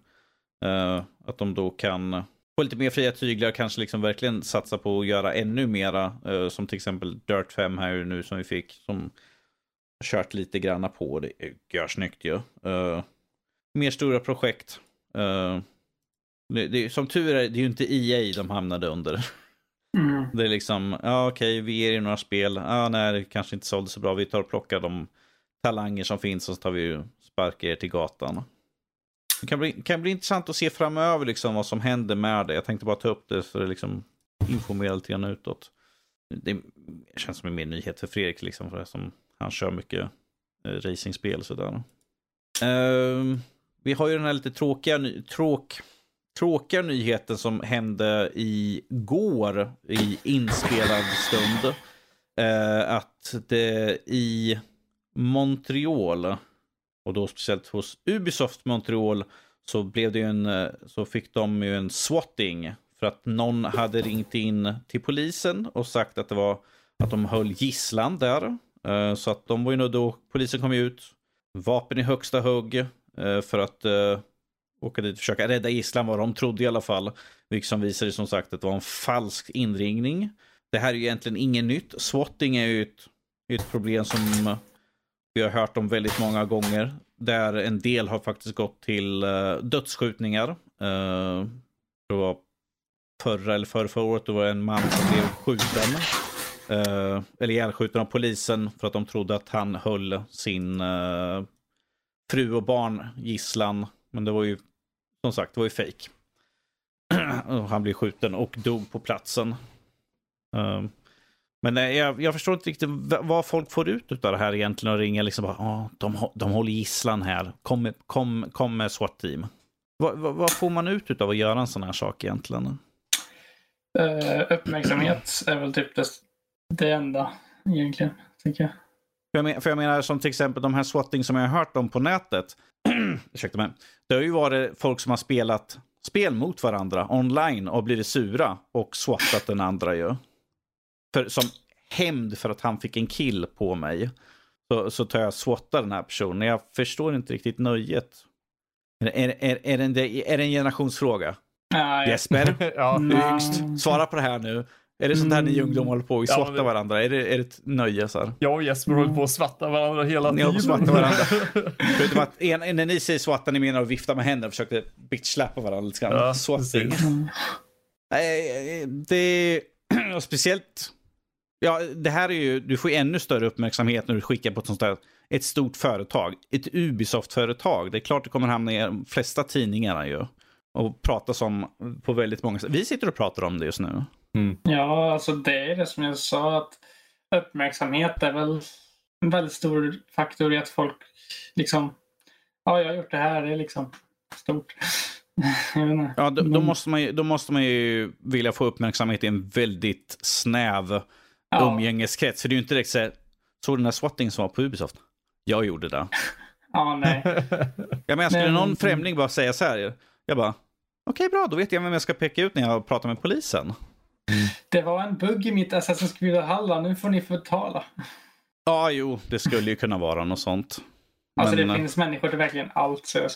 att de då kan få lite mer fria tyglar, kanske liksom verkligen satsa på att göra ännu mera, eh, som till exempel Dirt 5 här nu som vi fick, som har kört lite granna på, det gör snyggt ju. Eh, mer stora projekt. Eh, det, det, som tur är, det är ju inte EA de hamnade under. Mm. Det är liksom, ja okej, vi ger er några spel. Ja, nej, det kanske inte sålde så bra. Vi tar och plockar de talanger som finns och så tar vi och sparkar er till gatan. Det kan bli, kan bli intressant att se framöver liksom vad som händer med det. Jag tänkte bara ta upp det så det liksom informerar lite grann utåt. Det känns som en mer nyhet för Fredrik liksom, för det som han kör mycket eh, racingspel och sådär. Uh, vi har ju den här lite tråkiga, ny- tråk, tråkiga nyheten som hände igår i inspelad stund. Uh, att det i Montreal, och då speciellt hos Ubisoft Montreal, så blev det ju en, eh, så fick de ju en swatting för att någon hade ringt in till polisen och sagt att det var att de höll gisslan där. Eh, så att de var ju då, polisen kom ju ut, vapen i högsta hugg eh, för att åka dit och försöka rädda gisslan vad de trodde i alla fall. Vilket som visade som sagt att det var en falsk inringning. Det här är ju egentligen inget nytt. Swatting är ju ett, ett problem som vi har hört om väldigt många gånger. Där en del har faktiskt gått till uh, dödsskjutningar. Uh, det var förra eller förra, förra året då var det en man som blev skjuten. Uh, eller ihjälskjuten av polisen för att de trodde att han höll sin uh, fru och barn gisslan. Men det var ju som sagt, det var ju fejk. Han blev skjuten och dog på platsen. Um, men eh, jag, jag förstår inte riktigt vad folk får ut av det här egentligen och ringer liksom bara, "Ja, de, de håller gisslan här, kom, kom, kom med SWAT-team. Vad, vad, vad får man ut av att göra en sån här sak egentligen? Eh, uppmärksamhet är väl typ det, det enda egentligen, tycker jag. För jag, men, för jag menar som till exempel de här swatting som jag har hört om på nätet. Ursäkta mig. Det har ju varit folk som har spelat spel mot varandra online och blivit sura och swattat den andra ju. För, som hämnd för att han fick en kill på mig. Så, så tar jag swattar den här personen. Jag förstår inte riktigt nöjet. Är, är, är, är, det, en, är det en generationsfråga? Ja, jag- Jesper, ja, Mm. yngst, svara på det här nu. Är det sånt här ni Mm. ungdomar håller på och Ja, svarta det- varandra? Är det, är det ett nöje? Så här? jag och Jesper håller på att svatta varandra hela Ni tiden. varandra. Förutom att en, när ni säger swatta, ni menar att vifta med händerna och försökte bitchslappa varandra lite grann. Ja, Swatting. Nej, det... Och speciellt... Ja, det här är ju... Du får ju ännu större uppmärksamhet när du skickar på ett sånt där... Ett stort företag. Ett Ubisoft-företag. Det är klart det kommer hamna i de flesta tidningarna ju. Och pratas om på väldigt många sätt. Vi sitter och pratar om det just nu. Ja, alltså det är det som jag sa att uppmärksamhet är väl en väldigt stor faktor i att folk liksom, ja jag har gjort det här, det är liksom stort. Ja, då, då, Mm. måste man ju, då måste man ju vilja få uppmärksamhet i en väldigt snäv Ja. umgängeskrets. För det är ju inte direkt så här, såg den där swattingen som var på Ubisoft? Jag gjorde det. Ja, nej. Jag menar, skulle någon främling bara säga så här, jag bara, okej bra, då vet jag vem jag ska peka ut när jag pratar med polisen. Det var en bugg i mitt Assassin's Creed Valhalla, nu får ni betala. Ja, jo, det skulle ju kunna vara något sånt. Alltså Men, det eh, finns människor till verkligen allt. Så jag,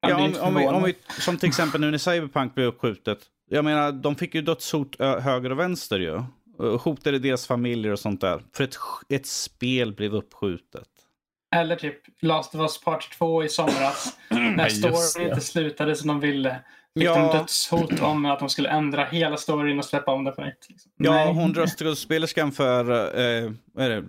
Ja, om, om, vi, om vi, som till exempel nu när Cyberpunk blev uppskjutet. Jag menar, de fick ju dödshot ö, höger och vänster ju. Och Hotade deras familjer och sånt där. För ett, ett spel blev uppskjutet. Eller typ Last of Us Part 2 i somras. när storyn inte slutade som de ville. Fick Ja. de dödshot om att de skulle ändra hela storyn och släppa om det på nytt. Liksom. Ja, Nej. hon röstskådespelerskan för, eh, vad är det?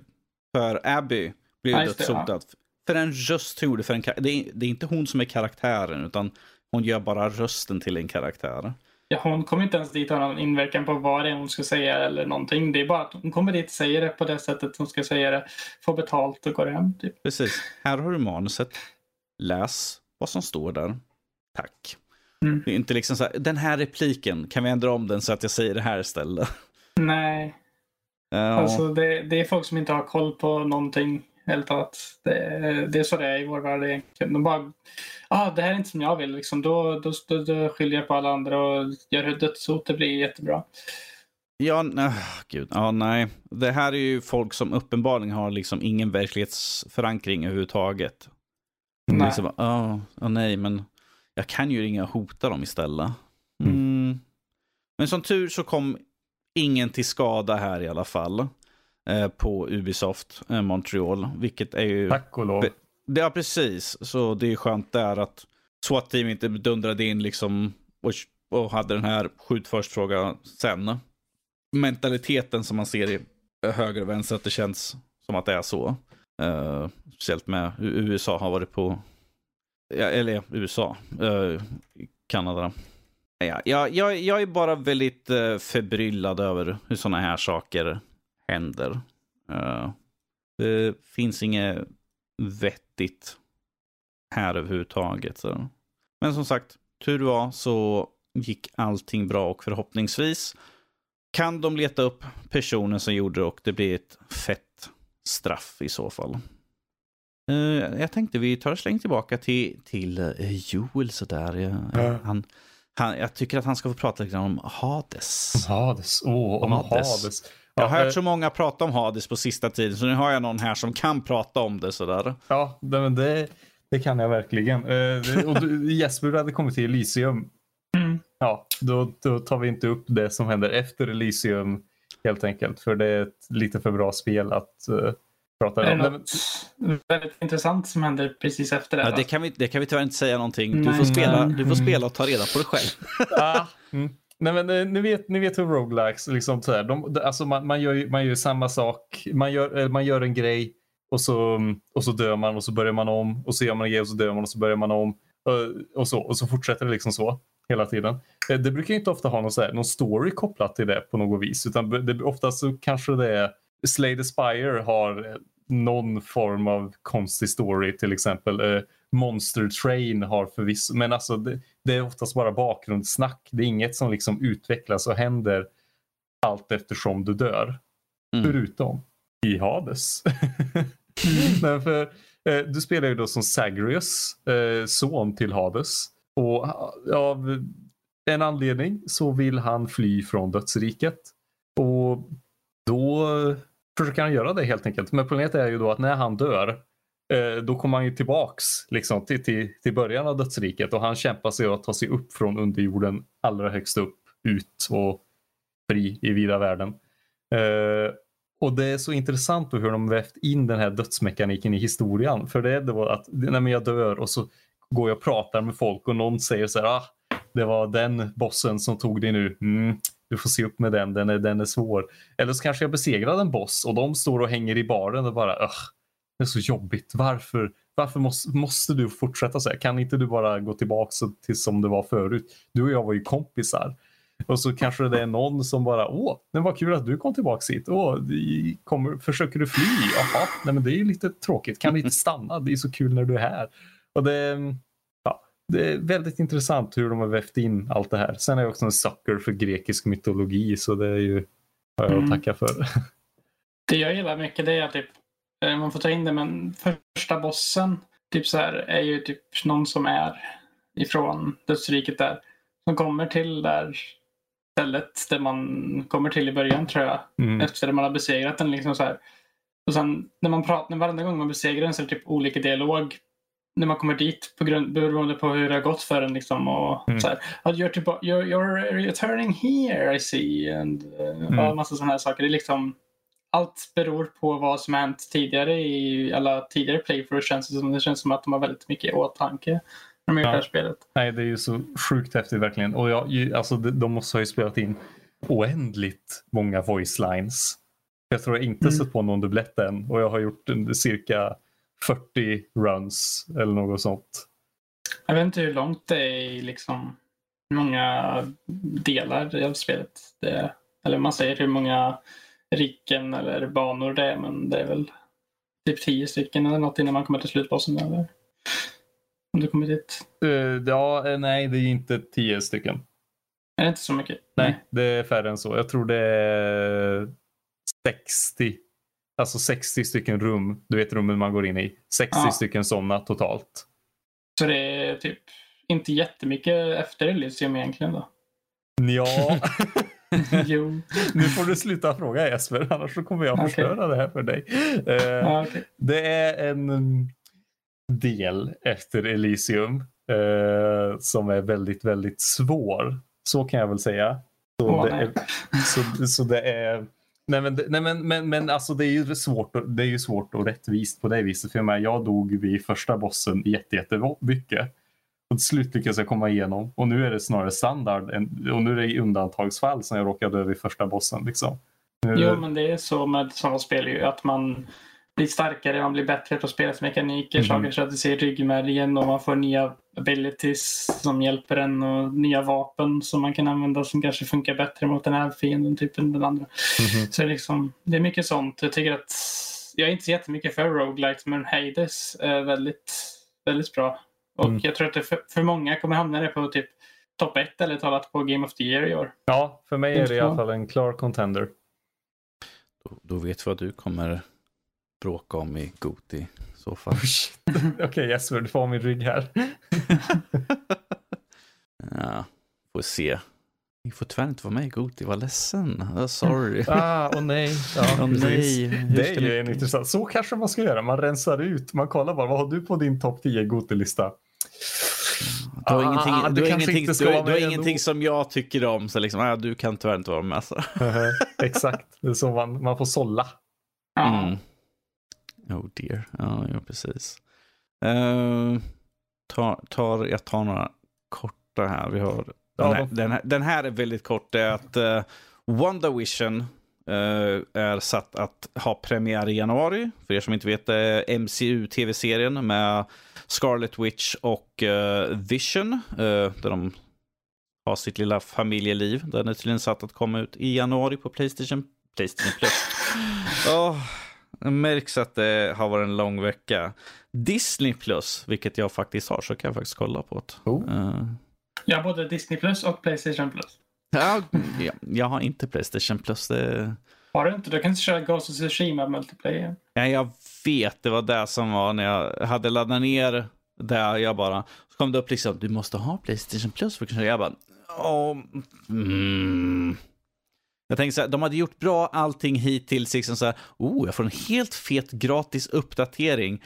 för Abby blev Ja, det, dödshotad. För en röst hon gjorde för en det är, det är inte hon som är karaktären, utan hon gör bara rösten till en karaktär. Ja, hon kommer inte ens dit ha någon inverkan på vad det är hon ska säga eller någonting. Det är bara att hon kommer dit, säger det på det sättet hon ska säga det, får betalt och går hem. Typ. Precis. Här har du manuset. Läs vad som står där. Tack. Mm. Det är inte liksom så här, den här repliken, kan vi ändra om den så att jag säger det här istället? Nej, Ja, alltså det, det är folk som inte har koll på någonting. Helt talat. Det, det är så det är i vår värld egentligen. De bara, ah, det här är inte som jag vill. Liksom. Då, då, då, då skyller jag på alla andra och gör dödshot. Det blir jättebra. ja nej, gud. Ja, nej. Det här är ju folk som uppenbarligen har liksom ingen verklighetsförankring överhuvudtaget. Nej. Liksom, oh, oh, nej, men jag kan ju ringa och hota dem istället. Mm. Men som tur så kom ingen till skada här i alla fall. Eh, på Ubisoft eh, Montreal. Vilket är ju... Tack och lov. Ja, precis. Så det är skönt där att SWAT-team inte dundrade in liksom och, och hade den här skjut först-fråga sen. Mentaliteten som man ser i höger och vänster, att det känns som att det är så. Uh, speciellt med hur USA har varit på, ja, eller USA, uh, Kanada. Ja, jag, jag, jag är bara väldigt uh, förbryllad över hur sådana här saker händer. Uh, det finns inget vettigt här överhuvudtaget. Så. Men som sagt, tur var så gick allting bra och förhoppningsvis kan de leta upp personen som gjorde det och det blir ett fett straff i så fall. Eh, jag tänkte vi tar och släng tillbaka till, till uh, Joel sådär. Ja. han, han, jag tycker att han ska få prata lite grann om Hades. Hades. Åh, om Hades. Hades. Jag har Ja, hört så många prata om Hades på sista tiden så nu har jag någon här som kan prata om det sådär. Ja, det, men det, det kan jag verkligen. Eh, och du, Jesper hade kommit till Elysium. Mm. Ja, då, då tar vi inte upp det som händer efter Elysium helt enkelt. För det är ett lite för bra spel att eh, prata Det är om. Nej, men- något väldigt intressant som händer precis efter det. Ja, det, kan vi, det kan vi tyvärr inte säga någonting. Du Nej. får, spela, du får spela och ta reda på det själv. ah, mm. Nej men eh, ni vet, ni vet hur roguelikes, liksom så här, de, de, alltså man, man, gör, ju- man gör ju samma sak. Man gör, man gör en grej och så, mm, och så dör man och så börjar man om och så gör man en grej och så dör man och så börjar man om. Och, och, så, och så fortsätter det liksom så hela tiden. Eh, det brukar ju inte ofta ha någon, så här, någon story kopplat till det på något vis. Utan det, oftast så kanske det är Slay the Spire har eh, någon form av konstig story till exempel. Monster Train har förvisso, men alltså det, det är oftast bara bakgrundssnack. Det är inget som liksom utvecklas och händer allt eftersom du dör. Mm. Förutom i Hades. Nej, för, eh, du spelar ju då som Zagreus, eh, son till Hades. Och ha- av en anledning så vill han fly från dödsriket. Och då försöker han göra det helt enkelt. Men problemet är ju då att när han dör Eh, Eh, då kommer han ju tillbaks liksom, till, till, till början av dödsriket och han kämpar sig att ta sig upp från underjorden allra högst upp, ut och fri i vida världen. Eh, och det är så intressant hur de vävt in den här dödsmekaniken i historien. För det är då att när jag dör och så går jag och pratar med folk och någon säger så här, ah, det var den bossen som tog dig nu. Mm, du får se upp med den, den är, den är svår. Eller så kanske jag besegrar en boss och de står och hänger i baren och bara, det är så jobbigt. Varför, varför måste, måste du fortsätta så här? Kan inte du bara gå tillbaka till som det var förut? Du och jag var ju kompisar. Och så kanske det är någon som bara, åh, det var kul att du kom tillbaka hit. Åh, kommer, försöker du fly? Jaha, nej men det är ju lite tråkigt. Kan du inte stanna? Det är så kul när du är här. Och det, ja, det är väldigt intressant hur de har vävt in allt det här. Sen är jag också en sucker för grekisk mytologi, så det är ju har jag att mm. tacka för. Det jag gillar mycket det är typ, man får ta in det, men första bossen typ så här, är ju typ någon som är ifrån dödsriket där. Som kommer till där stället där man kommer till i början tror jag. Mm. Efter att man har besegrat den. Liksom så här. Och sen när man pratar, varenda gång man besegrar den så är det typ olika dialog när man kommer dit på grund, beroende på hur det har gått för en. Liksom, och mm. så här, you're, typ, you're, you're returning here I see. And, uh, mm. och massa sådana här saker. Det är liksom, allt beror på vad som hänt tidigare i alla tidigare playthroughs. Känns det, som, det känns som att de har väldigt mycket i åtanke när de gör ja. det här spelet. Nej, det är ju så sjukt häftigt verkligen. Och jag, alltså, de måste ha ju spelat in oändligt många voice lines. Jag tror jag inte mm. sett på någon dubblett än och jag har gjort cirka 40 runs eller något sånt. Jag vet inte hur långt det är i liksom många delar av spelet. Det, eller man säger hur många riken eller banor det är men det är väl typ 10 stycken eller något innan man kommer till slutbossen. Eller? Om du kommer dit. Uh, ja, eh, nej det är inte 10 stycken. Är det inte så mycket? Nej, nej, det är färre än så. Jag tror det är 60 Alltså 60 stycken rum, du vet rummen man går in i. 60 ja. stycken sådana totalt. Så det är typ inte jättemycket efter Elysium egentligen då? Ja. jo. Nu får du sluta fråga Jesper, annars så kommer jag okay. förstöra det här för dig. Ah, okay. Det är en del efter Elysium uh, som är väldigt, väldigt svår. Så kan jag väl säga. Så, oh, det, är, så, så det är Nej men, nej, men, men, men alltså det är ju svårt, det är ju svårt och rättvist på det viset. För jag, med, jag dog vid första bossen jättemycket. Och slut lyckades jag komma igenom. Och nu är det snarare standard. och nu är det i undantagsfall som jag råkade dö vid första bossen. Liksom. Jo men det är så med sådana spel ju. Att man blir starkare, man blir bättre på spelets mekaniker, mm. saker så att det ser ryggmärgen och man får nya abilities som hjälper en och nya vapen som man kan använda som kanske funkar bättre mot den här fienden typ än den andra. Mm. Så det är, liksom, det är mycket sånt. Jag tycker att jag är inte så jättemycket för roguelite men Hades är väldigt, väldigt bra. Och mm. jag tror att det för, för många kommer hamna det på typ topp 1 eller talat på Game of the Year i år. Ja, för mig är det i alla fall en klar contender. Då, då vet vi vad du kommer bråka om i Goti i så fall. Okej okay, Jesper, du får ha min rygg här. ja, får se. Ni får tyvärr inte vara med i Goti, var ledsen. Oh, sorry. ah, och nej. Ja, oh, nej. Det är ju ni... intressant. Så kanske man ska göra. Man rensar ut. Man kollar bara, vad har du på din topp 10 Goti-lista? Du har ingenting, ah, du har ingenting, du, du har ingenting som jag tycker om, så liksom, ah, du kan tyvärr inte vara med. Så. Exakt, det är så man, man får sålla. Mm. Oh dear. Ja, ja precis. Uh, tar, tar, jag tar några korta här. Vi har, den, här, den, här, den här är väldigt kort. Det är att uh, WandaVision är satt att ha premiär i januari. För er som inte vet det är MCU-tv-serien med Scarlet Witch och uh, Vision. Där de har sitt lilla familjeliv. Den är tydligen satt att komma ut i januari på Playstation. Playstation Plus. Oh, det märks att det har varit en lång vecka. Disney Plus, vilket jag faktiskt har, så kan jag faktiskt kolla på det. Oh. Uh. Jag har både Disney Plus och Playstation Plus. Ja, jag, har inte Playstation Plus. Det... Har du inte? Du kan inte köra Ghost of Tsushima multiplayer. Ja, jag vet. Det var det som var när jag hade laddat ner det. Jag bara, så kom det upp liksom, du måste ha Playstation Plus för att kunna Jag bara, åh, mm. Jag tänkte så här, de hade gjort bra allting hittills. Liksom så här, oh, jag får en helt fet gratis uppdatering.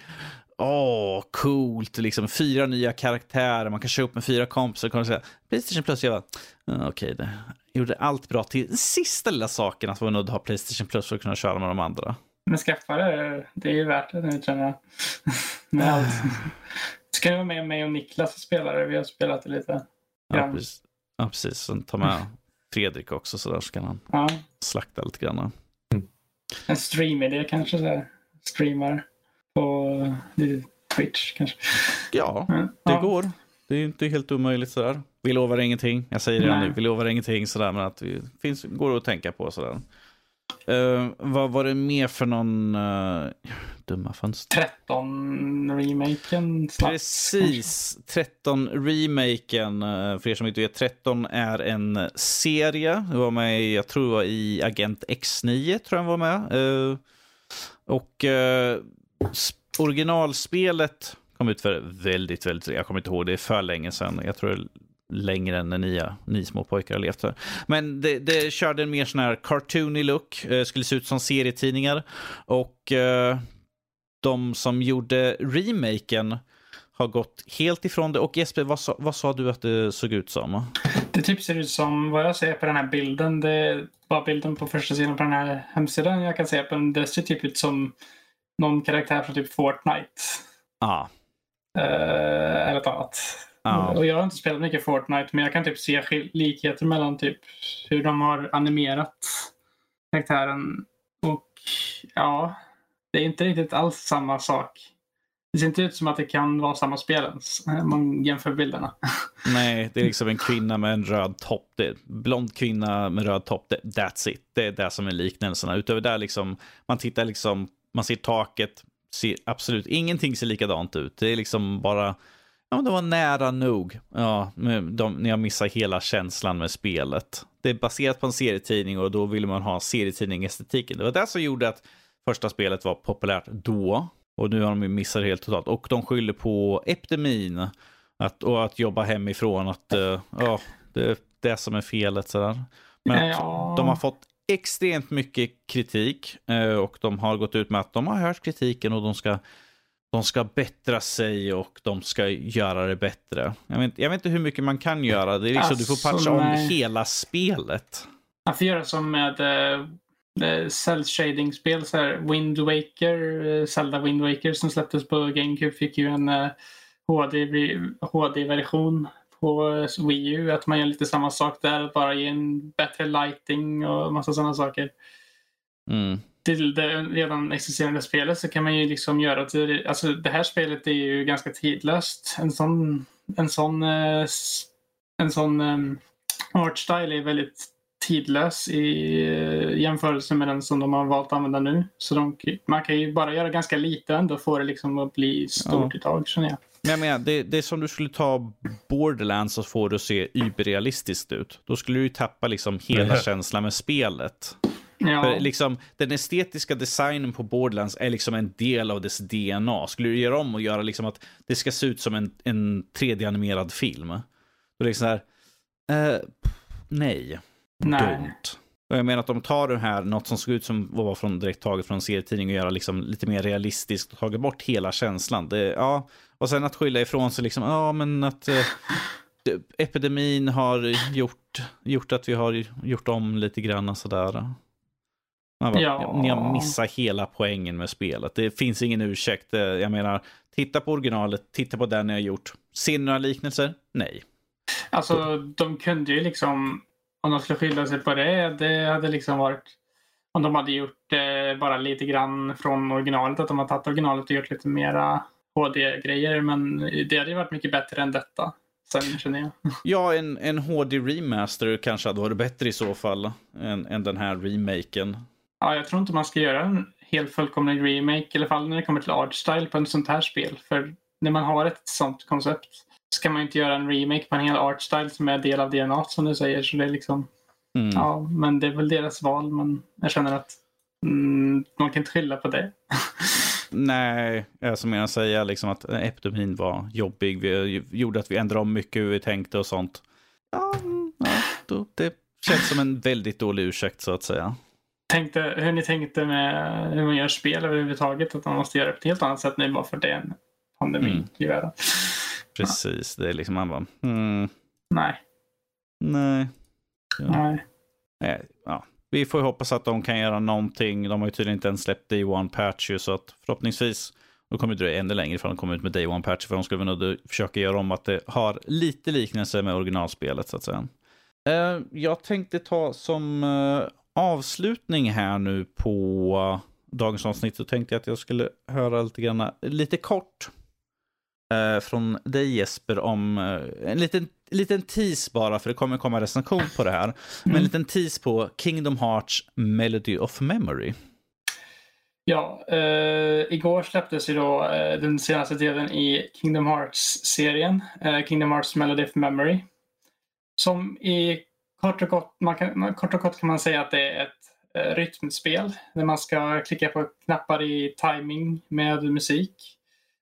Åh, coolt, liksom fyra nya karaktärer, man kan köra upp med fyra kompisar och kan säga Playstation Plus, jag bara, okej, okay, det gjorde allt bra till sista lilla saken att vara nöjd att ha Playstation Plus för att kunna köra med de andra. Men skaffa det, det är ju värt det nu känner jag. med allt. Ska du vara med mig och Niklas och spela det? Vi har spelat det lite. Ja, precis. Ja, precis. Sen ta med Fredrik också så där så kan han ja. slakta lite grann. Mm. En stream-idé kanske? Så här. Streamar på Twitch kanske? Ja, det ja. går. Det är inte helt omöjligt sådär. Vi lovar ingenting. Jag säger det nu. Vi lovar ingenting sådär. Men att det finns, går att tänka på sådär. Uh, vad var det mer för någon uh, dumma fönster? 13-remaken. Precis, 13-remaken. Uh, eh, för er som inte vet, 13 är en serie. Det var med, jag tror var i Agent X9, tror jag var med. Och originalspelet kom ut för väldigt, väldigt, jag kommer inte ihåg, det är för länge sedan. Jag tror det är längre än när ni, ni små pojkar har levt här. Men det, det körde en mer sån här cartoony look, eh, skulle se ut som serietidningar. Och eh, de som gjorde remaken har gått helt ifrån det. Och Jesper, vad sa, vad sa du att det såg ut som? Det typ ser ut som, vad jag ser på den här bilden, det är bara bilden på första sidan på den här hemsidan jag kan se Men Det ser typ ut som någon karaktär från typ Fortnite. Ja. Ah. Uh, eller ett annat. Ja. Och jag har inte spelat mycket Fortnite men jag kan typ se likheter mellan typ hur de har animerat karaktären. Och ja, det är inte riktigt alls samma sak. Det ser inte ut som att det kan vara samma spel ens. Man jämför bilderna. Nej, det är liksom en kvinna med en röd topp. Det blond kvinna med röd topp. That's it. Det är det som är liknelserna. Utöver det liksom, man tittar liksom, man ser taket, ser absolut ingenting ser likadant ut. Det är liksom bara Ja, det var nära nog. Ja, de, när jag missar hela känslan med spelet. Det är baserat på en serietidning och då ville man ha serietidning-estetiken. Det var det som gjorde att första spelet var populärt då. Och nu har de ju missat det helt totalt. Och de skyller på epidemin. Att, och att jobba hemifrån. Att uh, ja, det är det som är felet. Sådär. Men ja. de har fått extremt mycket kritik. Uh, och de har gått ut med att de har hört kritiken och de ska de ska bättra sig och de ska göra det bättre. Jag vet, jag vet inte hur mycket man kan göra. Det är liksom, alltså, du får patcha om hela spelet. Man får göra som med uh, cell shading-spel. Så här, Wind Waker, Zelda Wind Waker som släpptes på GameCube fick ju en HD-version på Wii U. Att man gör lite samma sak där, bara ge en bättre lighting och massa sådana saker. Mm till det redan existerande spelet så kan man ju liksom göra till, alltså det här spelet är ju ganska tidlöst. En sån, en sån, eh, en sån um, art style är väldigt tidlös i uh, jämförelse med den som de har valt att använda nu. Så de, man kan ju bara göra ganska lite ändå få det liksom att bli stort ja. i tag känner jag. Jag menar, det, det är som du skulle ta Borderlands och få det att se überrealistiskt ut. Då skulle du ju tappa liksom hela känslan med spelet. Ja. För liksom, den estetiska designen på Borderlands är liksom en del av dess DNA. Skulle du göra om och göra liksom att det ska se ut som en, en 3D-animerad film? Då är det liksom så här, uh, nej. nej. Don't. Och jag menar att de tar det här, något som såg ut som var från, direkt taget från en serietidning och göra liksom lite mer realistiskt och tagit bort hela känslan. Det, ja. Och sen att skylla ifrån sig liksom, ja men att uh, epidemin har gjort, gjort att vi har gjort om lite grann sådär. Bara, ja. Ni har missat hela poängen med spelet. Det finns ingen ursäkt. Eh, jag menar, titta på originalet, titta på den ni har gjort. Ser ni några liknelser? Nej. Alltså, de kunde ju liksom, om de skulle skilja sig på det, det hade liksom varit om de hade gjort eh, bara lite grann från originalet, att de har tagit originalet och gjort lite mera HD-grejer. Men det hade ju varit mycket bättre än detta. Sen känner jag. Ja, en, en HD-remaster kanske hade varit bättre i så fall än, än den här remaken. Ja, jag tror inte man ska göra en helt fullkomlig remake, i alla fall när det kommer till art style på ett sånt här spel. För när man har ett sånt koncept ska man inte göra en remake på en hel art style som är del av DNA som du säger. Så det är liksom, mm. ja, men det är väl deras val. Men jag känner att mm, man kan inte skylla på det. Nej, som jag säga liksom att epidemin var jobbig. Vi gjorde att vi ändrade om mycket hur vi tänkte och sånt. Ja, ja då, det känns som en väldigt dålig ursäkt så att säga tänkte, hur ni tänkte med hur man gör spel överhuvudtaget. Att man måste göra det på ett helt annat sätt nu bara för det är en pandemin Mm. i världen. Precis, det är liksom man bara, mm, Nej, nej. Ja. nej. Eh, ja. Vi får ju hoppas att de kan göra någonting. De har ju tydligen inte ens släppt Day One Patch ju, så att förhoppningsvis då kommer det dröja ännu längre ifall de kommer ut med Day One Patch. För de skulle väl nog försöka göra om att det har lite liknelse med originalspelet så att säga. Eh, jag tänkte ta som eh, avslutning här nu på dagens avsnitt så tänkte jag att jag skulle höra lite grann, lite kort eh, från dig Jesper om eh, en liten, liten tease bara, för det kommer komma recension på det här. Men en liten tease på Kingdom Hearts Melody of Memory. Ja, eh, igår släpptes ju då eh, den senaste delen i Kingdom Hearts-serien, eh, Kingdom Hearts Melody of Memory. Som i kort och gott, man kan, man, kort och gott kan man säga att det är ett eh, rytmspel där man ska klicka på knappar i timing med musik.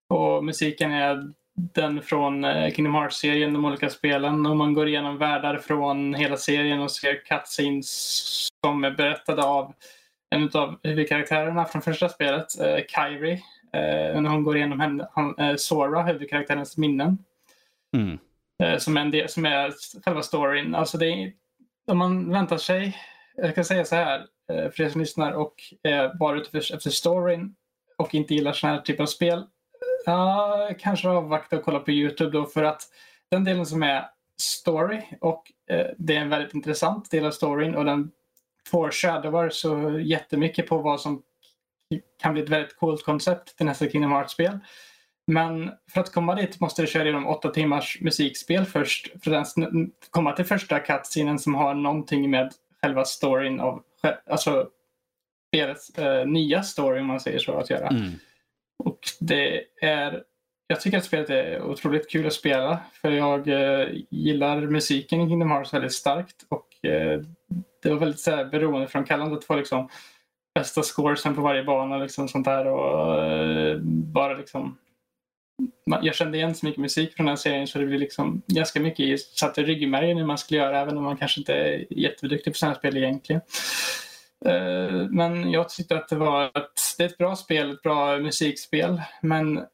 Och musiken är den från eh, Kingdom Hearts-serien, de olika spelen. Och man går igenom världar från hela serien och ser cutscenes som är berättade av en av huvudkaraktärerna från första spelet, eh, Kyrie. Eh, när hon går igenom henne, han, eh, Sora, huvudkaraktärens minnen. Mm. Eh, som, är en del, som är själva storyn. Alltså det är, om man väntar sig, jag kan säga så här, eh, för er som lyssnar och är bara ute efter, storyn och inte gillar sådana här typer av spel. Ja, kanske avvakta och kolla på Youtube då för att den delen som är story och eh, det är en väldigt intressant del av storyn och den foreshadowar så jättemycket på vad som kan bli ett väldigt coolt koncept till nästa Kingdom Hearts-spel. Men för att komma dit måste du köra igenom åtta timmars musikspel först för att ens komma till första cutscenen som har någonting med själva storyn av, alltså spelets eh, nya story om man säger så att göra. Mm. Och det är, jag tycker att spelet är otroligt kul att spela för jag eh, gillar musiken i Kingdom Hearts väldigt starkt och eh, det var väldigt så här, beroendeframkallande att få liksom bästa scoresen på varje bana liksom sånt där och eh, bara liksom man- jag kände igen så mycket musik från den här serien så det blev liksom ganska mycket i, satt i ryggmärgen hur man skulle göra även om man kanske inte är jätteduktig på sådana här spel egentligen. Eh, Men jag tyckte att det var ett, det är ett bra spel, ett bra musikspel. Men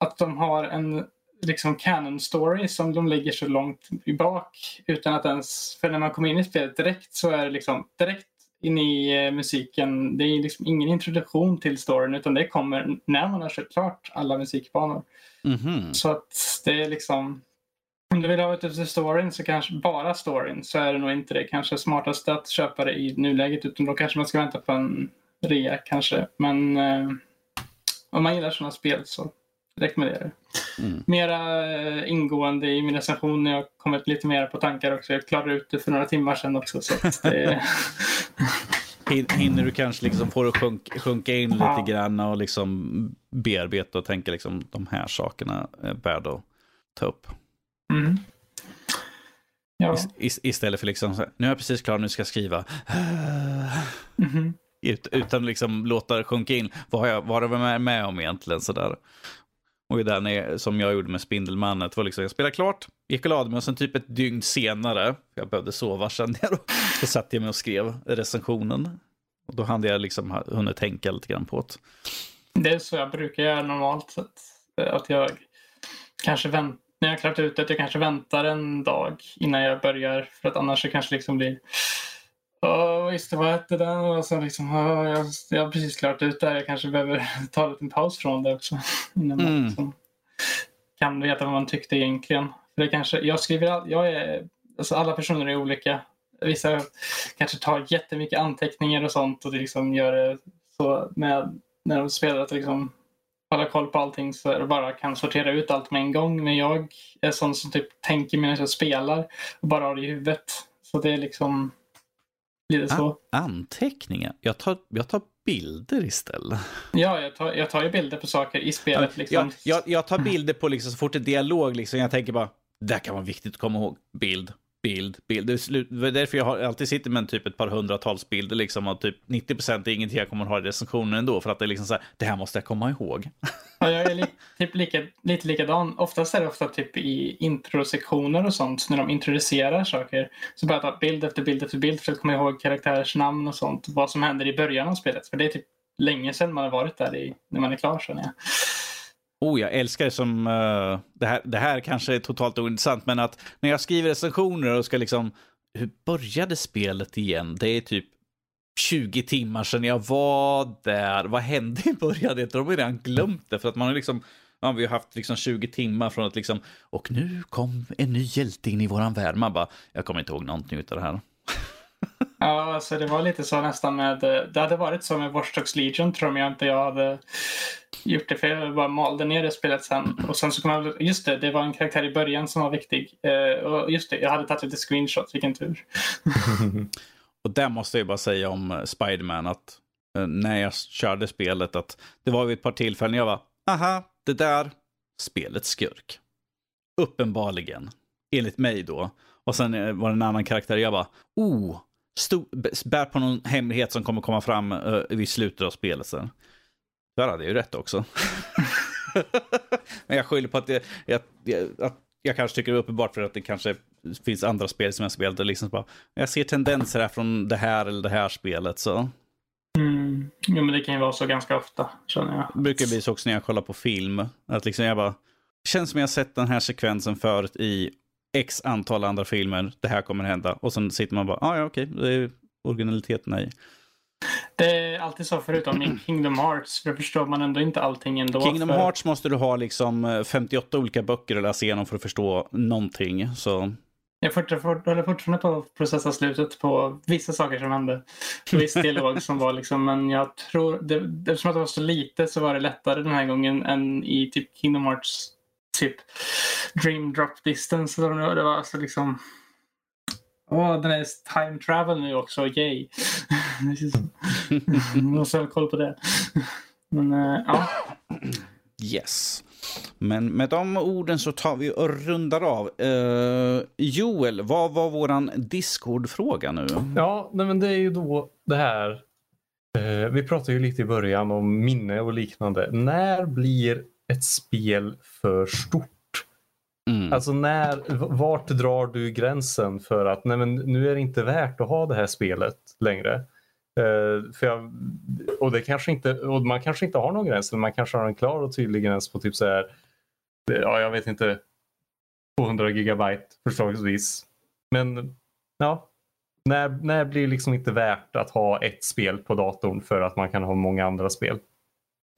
att de har en liksom canon story som de lägger så långt bak utan att ens, för när man kommer in i spelet direkt så är det liksom direkt in i eh, musiken. Det är liksom ingen introduktion till storyn utan det kommer när man har kört klart alla musikbanor. Mhm. Så att det är liksom om du vill ha ut efter storyn så kanske bara storyn så är det nog inte det kanske smartaste att köpa det i nuläget utan då kanske man ska vänta på en rea kanske. Men eh, om man gillar sådana spel så rekommenderar jag det. Mm. Mera eh, ingående i min recension när jag kommit lite mer på tankar också. Jag klarade ut det för några timmar sedan också. Så det, Hin- Hinner du kanske liksom få det att sjunka, sjunka in lite Ja. grann och liksom bearbeta och tänka liksom de här sakerna är värda att ta upp. Mm. Ja. Is- is- istället för liksom, här, nu är jag precis klar, nu ska jag skriva. Mhm. Ut, utan liksom låta det sjunka in. Vad har jag, vad har jag med om egentligen? Sådär. Och det där när, som jag gjorde med Spindelmannen, det var liksom, jag spelade klart, gick och lade mig och sen typ ett dygn senare, jag behövde sova jag då, så satt jag mig och skrev recensionen. Och då hade jag liksom hunnit tänka lite grann på det. Det är så jag brukar göra normalt. Så att, att jag kanske vänt, när jag har klarat ut det, att jag kanske väntar en dag innan jag börjar. För att annars så kanske liksom blir Åh, visst det var hette den och så liksom, åh, jag, jag har precis klarat ut det här. Jag kanske behöver ta en liten paus från det också. Innan man Mm. liksom kan veta vad man tyckte egentligen. För det kanske, jag skriver, all- jag är, alltså alla personer är olika. Vissa kanske tar jättemycket anteckningar och sånt och det liksom gör det så med när de spelar att liksom hålla koll på allting så det bara kan sortera ut allt med en gång. Men jag är sån som typ tänker medan jag spelar och bara har det i huvudet. Så det är liksom lite så. Anteckningar? Jag tar, jag tar bilder istället. Ja, jag tar, jag tar ju bilder på saker i spelet. Liksom. jag, jag, jag tar bilder på liksom, så fort det är dialog, liksom, jag tänker bara, det här kan vara viktigt att komma ihåg. Bild, bild, bild. Det är, därför jag har, alltid sitter med en typ ett par hundratals bilder liksom, och typ 90 procent är ingenting jag kommer att ha i recensionen ändå, för att det är liksom så här, det här måste jag komma ihåg. Ja, jag är li, typ lika, lite likadan. Oftast är det ofta typ i introsektioner och sånt, när de introducerar saker. Så bara ta bild efter bild efter bild för att komma ihåg karaktärers namn och sånt. Vad som händer i början av spelet. För det är typ länge sedan man har varit där i, när man är klar känner jag. Oh, jag älskar det som... Uh, det, här, det här kanske är totalt ointressant, men att när jag skriver recensioner och ska liksom... Hur började spelet igen? Det är typ 20 timmar sedan jag var där. Vad hände i början? Jag tror redan glömt det, för att man har liksom... man vi har haft liksom 20 timmar från att liksom... Och nu kom en ny hjälte in i våran värld. Man bara, jag kommer inte ihåg någonting av det här. Ja, alltså det var lite så nästan med... Det hade varit så med Watch Legion tror jag inte jag hade gjort det för jag bara malde ner det spelet sen. Och sen så kom jag, just det, det var en karaktär i början som var viktig. Eh, och just det, jag hade tagit lite screenshots, vilken tur. och där måste jag bara säga om eh, Spiderman att eh, när jag körde spelet att det var vid ett par tillfällen jag var, aha, det där, spelets skurk. Uppenbarligen, enligt mig då. Och sen var det en annan karaktär jag bara, oh, bär på någon hemlighet som kommer komma fram uh, vid slutet av spelet sen. Där hade jag ju rätt också. Men jag skyller på att, det, jag, att jag kanske tycker det är uppenbart för att det kanske finns andra spel som jag spelat. Och liksom bara, jag ser tendenser här från det här eller det här spelet. Så. Mm. Jo, men det kan ju vara så ganska ofta, känner jag. Det brukar bli så också när jag kollar på film. Att liksom jag bara, känns som jag sett den här sekvensen förut i x antal andra filmer. Det här kommer hända. Och sen sitter man bara, ah, ja okej, det är originaliteten i. Det är alltid så förutom i Kingdom Hearts. För förstår man ändå inte allting ändå. Kingdom för... Hearts måste du ha liksom 58 eh, olika böcker att läsa igenom för att förstå någonting. Så. Jag håller fortfarande på att processa slutet på vissa saker som hände. Viss dialog som var liksom, men jag tror, det, eftersom det var så lite så var det lättare den här gången än i typ Kingdom Hearts typ Dream Drop Distance. Eller det var alltså liksom Åh, den är time travel nu också, yay. måste ha koll på det. Men uh, ja. Yes. Men med de orden så tar vi och rundar av. Uh, Joel, vad var våran Discord-fråga nu? Ja, nej men det är ju då det här. Uh, vi pratade ju lite i början om minne och liknande. När blir ett spel för stort? Mm. Alltså när, vart drar du gränsen för att nej men nu är det inte värt att ha det här spelet längre? Uh, för jag, och, det kanske inte, och man kanske inte har någon gräns, eller man kanske har en klar och tydlig gräns på typ så här, ja jag vet inte, 200 gigabyte förslagsvis. Men ja, när, när blir det liksom inte värt att ha ett spel på datorn för att man kan ha många andra spel?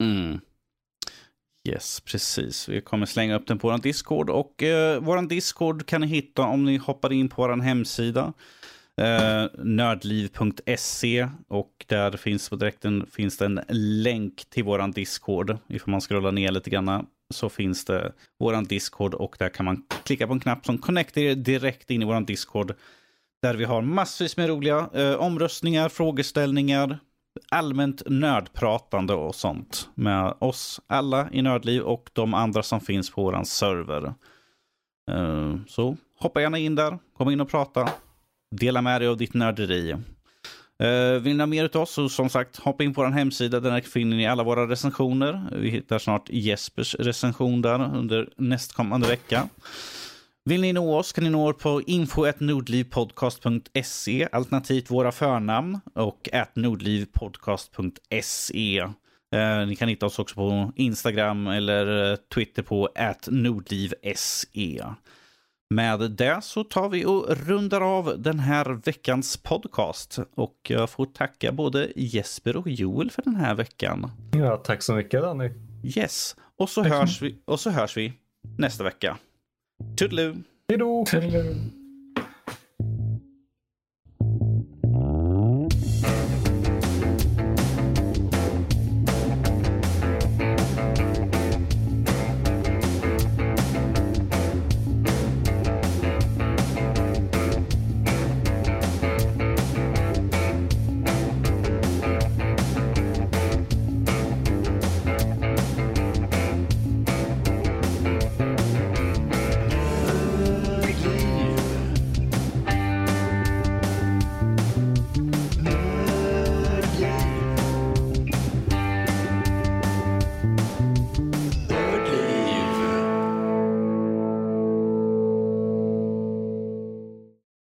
Mm. Yes, precis. Vi kommer slänga upp den på vår Discord. Och eh, vår Discord kan ni hitta om ni hoppar in på vår hemsida. Eh, nördliv.se och där finns på direkten finns det en länk till vår Discord. Ifall man scrollar ner lite grann så finns det vår Discord och där kan man klicka på en knapp som connectar er direkt in i vår Discord. Där vi har massvis med roliga eh, omröstningar, frågeställningar, allmänt nördpratande och sånt med oss alla i Nördliv och de andra som finns på våran server. Uh, så hoppa gärna in där, kom in och prata. Dela med dig av ditt nörderi. Uh, vill ni ha mer av oss så som sagt hoppa in på vår hemsida. Där finner ni alla våra recensioner. Vi hittar snart Jespers recension där under nästkommande vecka. Vill ni nå oss kan ni nå oss på info.nordlivpodcast.se alternativt våra förnamn och nordlivpodcast.se. Eh, ni kan hitta oss också på Instagram eller eh, Twitter på nordlivse. Med det så tar vi och rundar av den här veckans podcast. Och jag får tacka både Jesper och Joel för den här veckan. Ja, tack så mycket Danny. Yes, och så, hörs vi, och så hörs vi nästa vecka. Toodaloo! Hej då!